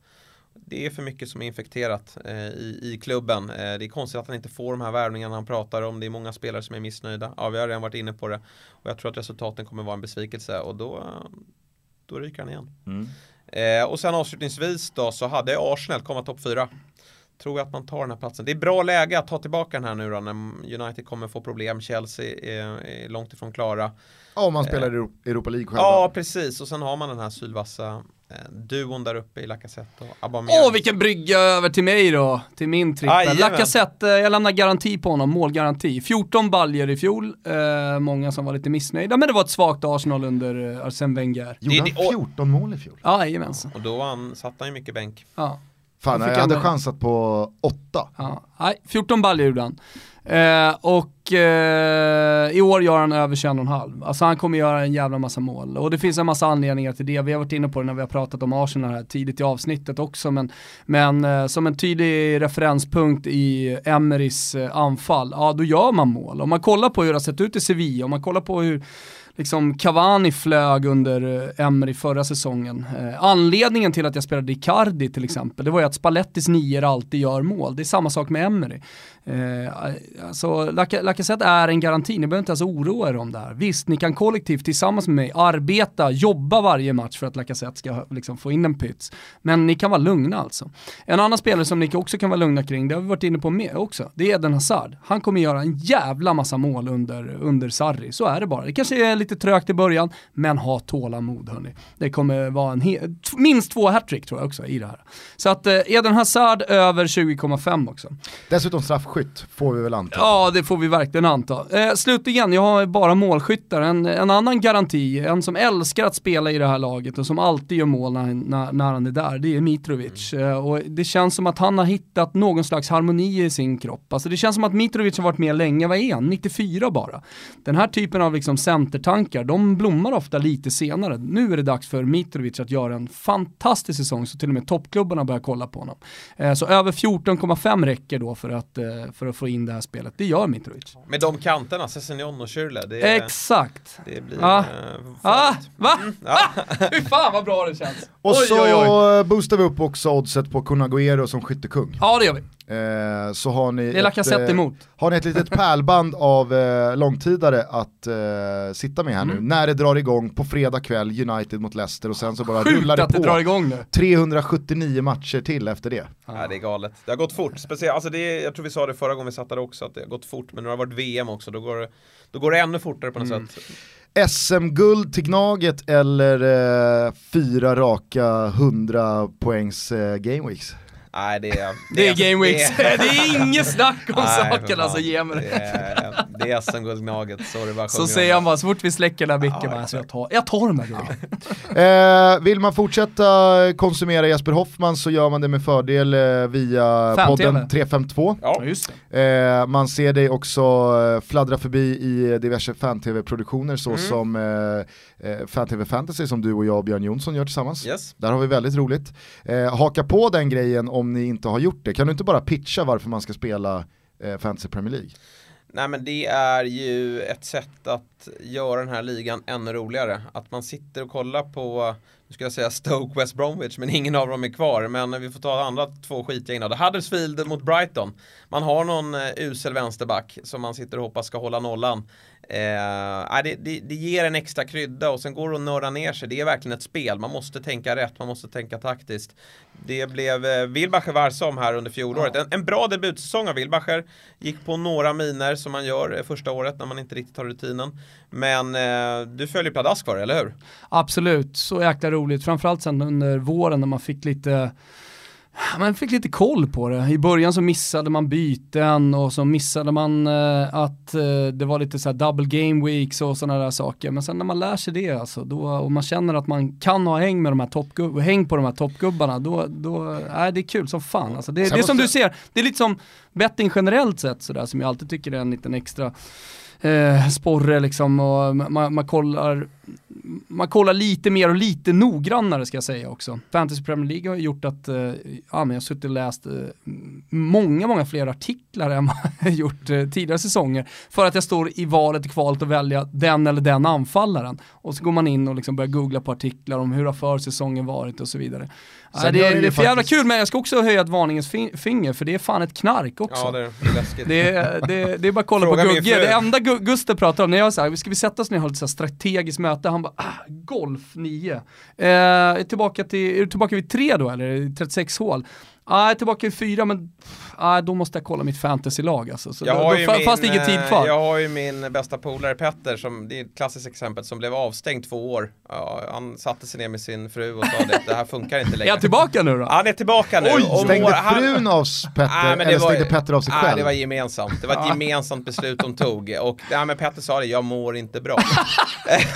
Det är för mycket som är infekterat eh, i, i klubben. Eh, det är konstigt att han inte får de här värvningarna han pratar om. Det är många spelare som är missnöjda. Ja, vi har redan varit inne på det. Och jag tror att resultaten kommer vara en besvikelse och då, eh, då ryker han igen. Mm. Eh, och sen avslutningsvis då så hade Arsenal komma topp 4. Tror jag att man tar den här platsen. Det är bra läge att ta tillbaka den här nu då när United kommer få problem. Chelsea är, är långt ifrån klara. Ja, om man spelar i Euro- Europa League själva. Ja, precis. Och sen har man den här sylvassa eh, duon där uppe i Lacazette och Aubameyang. Åh, vilken brygga över till mig då, till min trippel. Jajamän. Lacazette, eh, jag lämnar garanti på honom, målgaranti. 14 baljer i fjol, eh, många som var lite missnöjda, men det var ett svagt Arsenal under eh, Arsene Wenger. Gjorde Det- han det- och- 14 mål i fjol? Ja, jajamensan. Och då han, satt han ju mycket bänk. Ja. Fan, fick jag hade han- chansat på 8. Ja, nej, 14 baljor gjorde han. Eh, och eh, i år gör han över 21,5. Alltså han kommer göra en jävla massa mål. Och det finns en massa anledningar till det. Vi har varit inne på det när vi har pratat om Arsenal här tidigt i avsnittet också. Men, men eh, som en tydlig referenspunkt i Emerys eh, anfall, ja då gör man mål. Om man kollar på hur det har sett ut i Sevilla, om man kollar på hur liksom Cavani flög under eh, Emery förra säsongen. Eh, anledningen till att jag spelade Icardi till exempel, det var ju att Spallettis nior alltid gör mål. Det är samma sak med Emery. Eh, alltså, Lacazette är en garanti, ni behöver inte ens oroa er om det här. Visst, ni kan kollektivt tillsammans med mig arbeta, jobba varje match för att Lacazette ska liksom, få in en pyts. Men ni kan vara lugna alltså. En annan spelare som ni också kan vara lugna kring, det har vi varit inne på med också, det är Eden Hazard. Han kommer göra en jävla massa mål under, under Sarri, så är det bara. Det kanske är lite trögt i början, men ha tålamod hörni. Det kommer vara en minst två hattrick tror jag också i det här. Så att eh, Eden Hazard över 20,5 också. Dessutom straffskytt, får vi väl anta. Ja, det får vi verkligen anta. Eh, slutligen, jag har bara målskyttar. En, en annan garanti, en som älskar att spela i det här laget och som alltid gör mål när, när, när han är där, det är Mitrovic. Eh, och det känns som att han har hittat någon slags harmoni i sin kropp. Alltså det känns som att Mitrovic har varit med länge, vad är han? 94 bara. Den här typen av liksom centertankar, de blommar ofta lite senare. Nu är det dags för Mitrovic att göra en fantastisk säsong så till och med toppklubbarna börjar kolla på honom. Eh, så över 14,5 räcker då för att, eh, för att få in det här spelet. Det gör Mitrovic. Med de kanterna, Sessignon och Schürrle. Exakt. det blir Ah. eh, Ah, va? Ja. Fy fan vad bra det känns. Och Oj, så oj, oj. boostar vi upp också oddset på Kun Agüero som skyttekung. Ja det gör vi. Eh, så har ni, Det är Lacazette eh, emot. har ni ett litet pärlband av eh, långtidare att eh, sitta med här nu. Mm. När det drar igång på fredag kväll, United mot Leicester och sen så bara Sjukt rullar det att det drar på. igång nu. 379 matcher till efter det. Ja, det är galet. Det har gått fort. Speciellt, alltså det är, jag tror vi sa det förra gången vi satt där också, att det har gått fort. Men nu har det varit VM också, då går det, då går det ännu fortare på något Mm. sätt. SM-guld till Gnaget eller eh, fyra raka 100 poängs eh, gameweeks? Nej, det är... Det är Game Weeks. Det är inget snack om Nej, saken alltså, ge mig Det det. är, det är SM-guldgnaget, sorry bara Så säger han bara, så fort vi släcker den här micken, Ja, alltså, jag, tar, jag tar de här grejerna. Eh, vill man fortsätta konsumera Jesper Hoffman så gör man det med fördel eh, via podden 352. Ja, just det. Eh, man ser dig också eh, fladdra förbi i diverse fan-tv-produktioner så Mm. som eh, eh, fan-tv fantasy som du och jag och Björn Jonsson gör tillsammans. yes. Där har vi väldigt roligt. Eh, haka på den grejen om ni inte har gjort det. Kan du inte bara pitcha varför man ska spela eh, Fantasy Premier League? Nej men det är ju ett sätt att göra den här ligan ännu roligare. Att man sitter och kollar på, nu ska jag säga Stoke West Bromwich, men ingen av dem är kvar. Men vi får ta andra två skitgäng innan. Huddersfield mot Brighton. Man har någon eh, usel vänsterback som man sitter och hoppas ska hålla nollan. Eh, nej, det, det, det ger en extra krydda och sen går det att nörda ner sig. Det är verkligen ett spel. Man måste tänka rätt, man måste tänka taktiskt. Det blev eh, Wilbacher varse om här under fjolåret. En, en bra debutsäsong av Wilbacher. Gick på några miner som man gör eh, första året när man inte riktigt har rutinen. Men eh, du följer pladask för det, eller hur? Absolut, så jäkla roligt. Framförallt sen under våren när man fick lite man fick lite koll på det. I början så missade man byten och så missade man eh, att eh, det var lite så double game weeks och sådana där saker. Men sen när man lär sig det alltså, då, och man känner att man kan ha häng, med de här häng på de här toppgubbarna, då, då äh, det är kul som fan. Alltså, det, det är som du ser, det är lite som betting generellt sett sådär, som jag alltid tycker är en liten extra eh, sporre liksom och man, man kollar man kollar lite mer och lite noggrannare ska jag säga också. Fantasy Premier League har gjort att, eh, ja men jag har suttit och läst eh, många, många fler artiklar än vad jag gjort eh, tidigare säsonger. För att jag står i valet och kvalet att välja den eller den anfallaren. Och så går man in och liksom börjar googla på artiklar om hur har försäsongen varit och så vidare. Ja, det, är, det är för jävla kul men jag ska också höja ett varningens finger för det är fan ett knark också. Ja det är läskigt. Det är, det, det är bara att kolla Fråga på Gugge. Det enda Gustav pratar om när jag säger ska vi sätta oss ner och ha ett strategiskt möte? Han bara, ah, golf 9. Eh, tillbaka till, är du tillbaka vid 3 då eller? 36 hål? Ah, jag är tillbaka i fyra men ah, då måste jag kolla mitt fantasylag alltså. Så jag då, har då min, fanns det ingen tid kvar. Jag har ju min bästa polare Petter som, det är ett klassiskt exempel, som blev avstängd två år. Ja, han satte sig ner med sin fru och sa det, det här funkar inte längre. är han tillbaka nu då? Han är tillbaka nu. Oj, stängde frun av Petter ah, eller stängde Petter av sig själv? Nej, det var gemensamt. Det var ett gemensamt beslut de tog. Och ja, men Petter sa det, jag mår inte bra.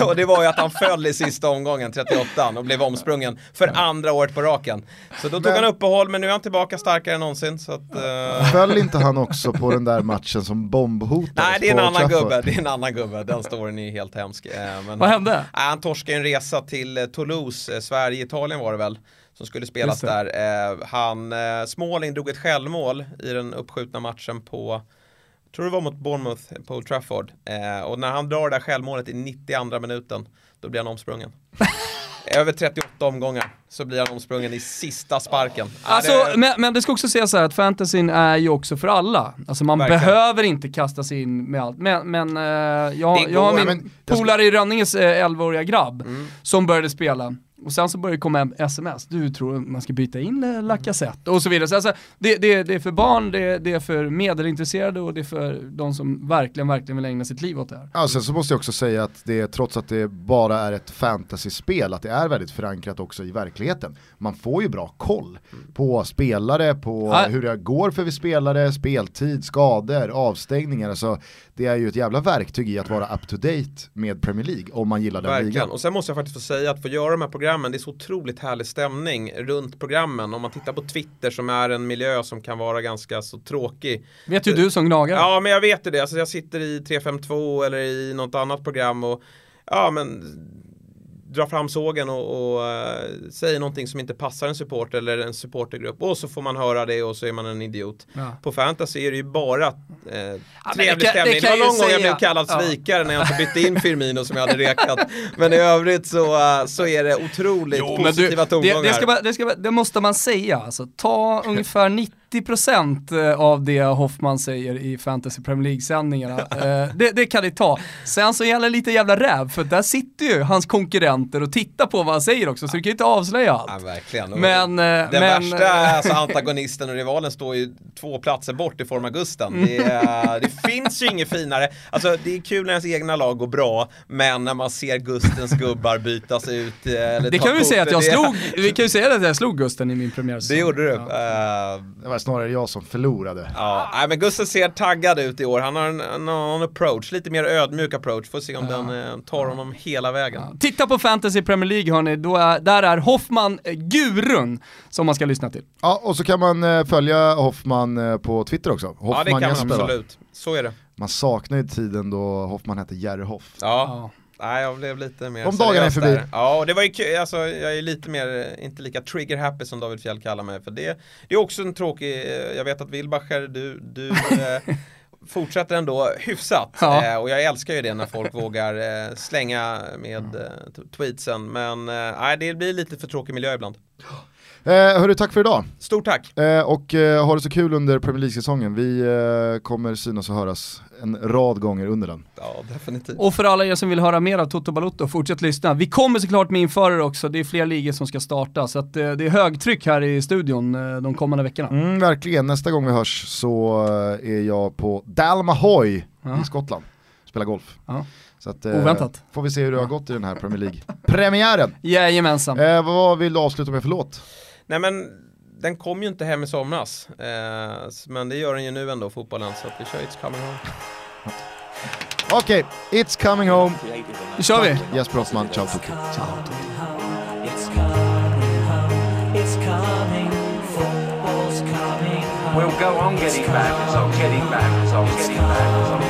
och det var ju att han föll i sista omgången, 38 och blev omsprungen för andra året på raken. Så då tog men... han uppehåll, men nu är han tillbaka starkare än någonsin. Så att, uh... Föll inte han också på den där matchen som bombhotades Nej, det är en annan gubbe. Det är en annan gubbe. Den storyn är helt hemsk. Eh, men, Vad hände? Han torskade en resa till eh, Toulouse, Sverige-Italien var det väl som skulle spelas där. han, Småling drog ett självmål i den uppskjutna matchen på tror det var mot Bournemouth på Old Trafford. och när han drar det där självmålet i 92 minuten, då blir han omsprungen. Över 38 omgångar så blir han omsprungen i sista sparken. Alltså, det... Men, men, det ska också sägas så här att fantasyn är ju också för alla. Alltså man Verkligen. behöver inte kasta sig in med allt. Men, men uh, jag, jag har min polare i Rönninges uh, 11-åriga grabb mm. som började spela. Och sen så börjar det komma sms, du tror man ska byta in Lacazette och så vidare. Så alltså, det, det, det är för barn, det, det, är för medelintresserade och det är för de som verkligen, verkligen vill ägna sitt liv åt det här. Ja, sen så måste jag också säga att det, trots att det bara är ett fantasyspel, att det är väldigt förankrat också i verkligheten. Man får ju bra koll på spelare, på ja. hur det går för vi spelare, speltid, skador, avstängningar. Alltså, det är ju ett jävla verktyg i att vara up to date med Premier League om man gillar den Verkligen. ligan. Och sen måste jag faktiskt få säga att få göra de här programmen, det är så otroligt härlig stämning runt programmen. Om man tittar på Twitter som är en miljö som kan vara ganska så tråkig. Vet ju du som gnagare. Ja, men jag vet ju det. Alltså, jag sitter i 352 eller i något annat program och ja, men drar fram sågen och, och uh, säger någonting som inte passar en supporter eller en supportergrupp och så får man höra det och så är man en idiot. Ja. På fantasy är det ju bara uh, ja, trevlig stämning. Det, det var någon gång jag blev kallad ja. svikare när jag inte bytte in Firmino som jag hade rekat. Men i övrigt så, uh, så är det otroligt jo, positiva du, tongångar. Det, det, ska, det, ska, det måste man säga, alltså, ta ungefär 90 90% eh, av det Hoffman säger i Fantasy Premier League-sändningarna. Eh, det, det, kan ni ta. Sen så gäller det lite jävla räv, för där sitter ju hans konkurrenter och tittar på vad han säger också, så du kan ju inte avslöja allt. Ja, verkligen. Men, den men, värsta alltså, antagonisten och rivalen står ju två platser bort i form av Gusten. Det, det finns ju inget finare. Alltså det är kul när ens egna lag går bra, men när man ser Gustens gubbar bytas ut eller Det kan vi säga att jag slog, vi kan ju säga att jag slog Gusten i min premiär. Det gjorde du. Ja. Uh, snarare jag som förlorade. Ja, nej, men Gustav ser taggad ut i år. Han har en, en, en approach, lite mer ödmjuk approach. Får se om ja. den eh, tar honom hela vägen. Ja. Titta på Fantasy Premier League hörni, Då är, där är Hoffman eh, gurun som man ska lyssna till. Ja, och så kan man eh, följa Hoffman eh, på Twitter också. Hoffman ja, det kan man absolut. Så är det. Man saknar ju tiden då Hoffman hette Jerry Hoff. Ja. Nej, jag blev lite mer De dagarna är förbi. Där. Ja, och det var ju kul, alltså, jag är lite mer, inte lika trigger happy som David Fjell kallar mig för det. Det är också en tråkig, jag vet att Wilbacher, du, du eh, fortsätter ändå hyfsat. Ja. Eh, och jag älskar ju det när folk vågar eh, slänga med eh, tweetsen. Men eh, det blir lite för tråkig miljö ibland. Eh, hörru, tack för idag. Stort tack. Eh, och eh, ha det så kul under Premier League-säsongen. Vi eh, kommer synas och höras en rad gånger under den. Ja, definitivt. Och för alla er som vill höra mer av Toto Balotto, fortsätt lyssna. Vi kommer såklart med införare också, det är fler ligor som ska starta. Så att, eh, det är högtryck här i studion eh, de kommande veckorna. Mm, verkligen, nästa gång vi hörs så eh, är jag på Dalmahoy ja. i Skottland. Spelar golf. Ja. Så att, Oväntat. Får vi se hur det har gått i den här Premier League-premiären. Jajamensan. Eh, vad vill du avsluta med för låt? Nej men den kom ju inte hem i somras. Eh, men det gör den ju nu ändå, fotbollen. Så att vi kör It's coming home. Okej, okay, It's coming home. Nu kör vi. Jesper Hoffman, ciao Tuki. Ciao. We'll go on getting back, on getting back, on getting back, on getting back.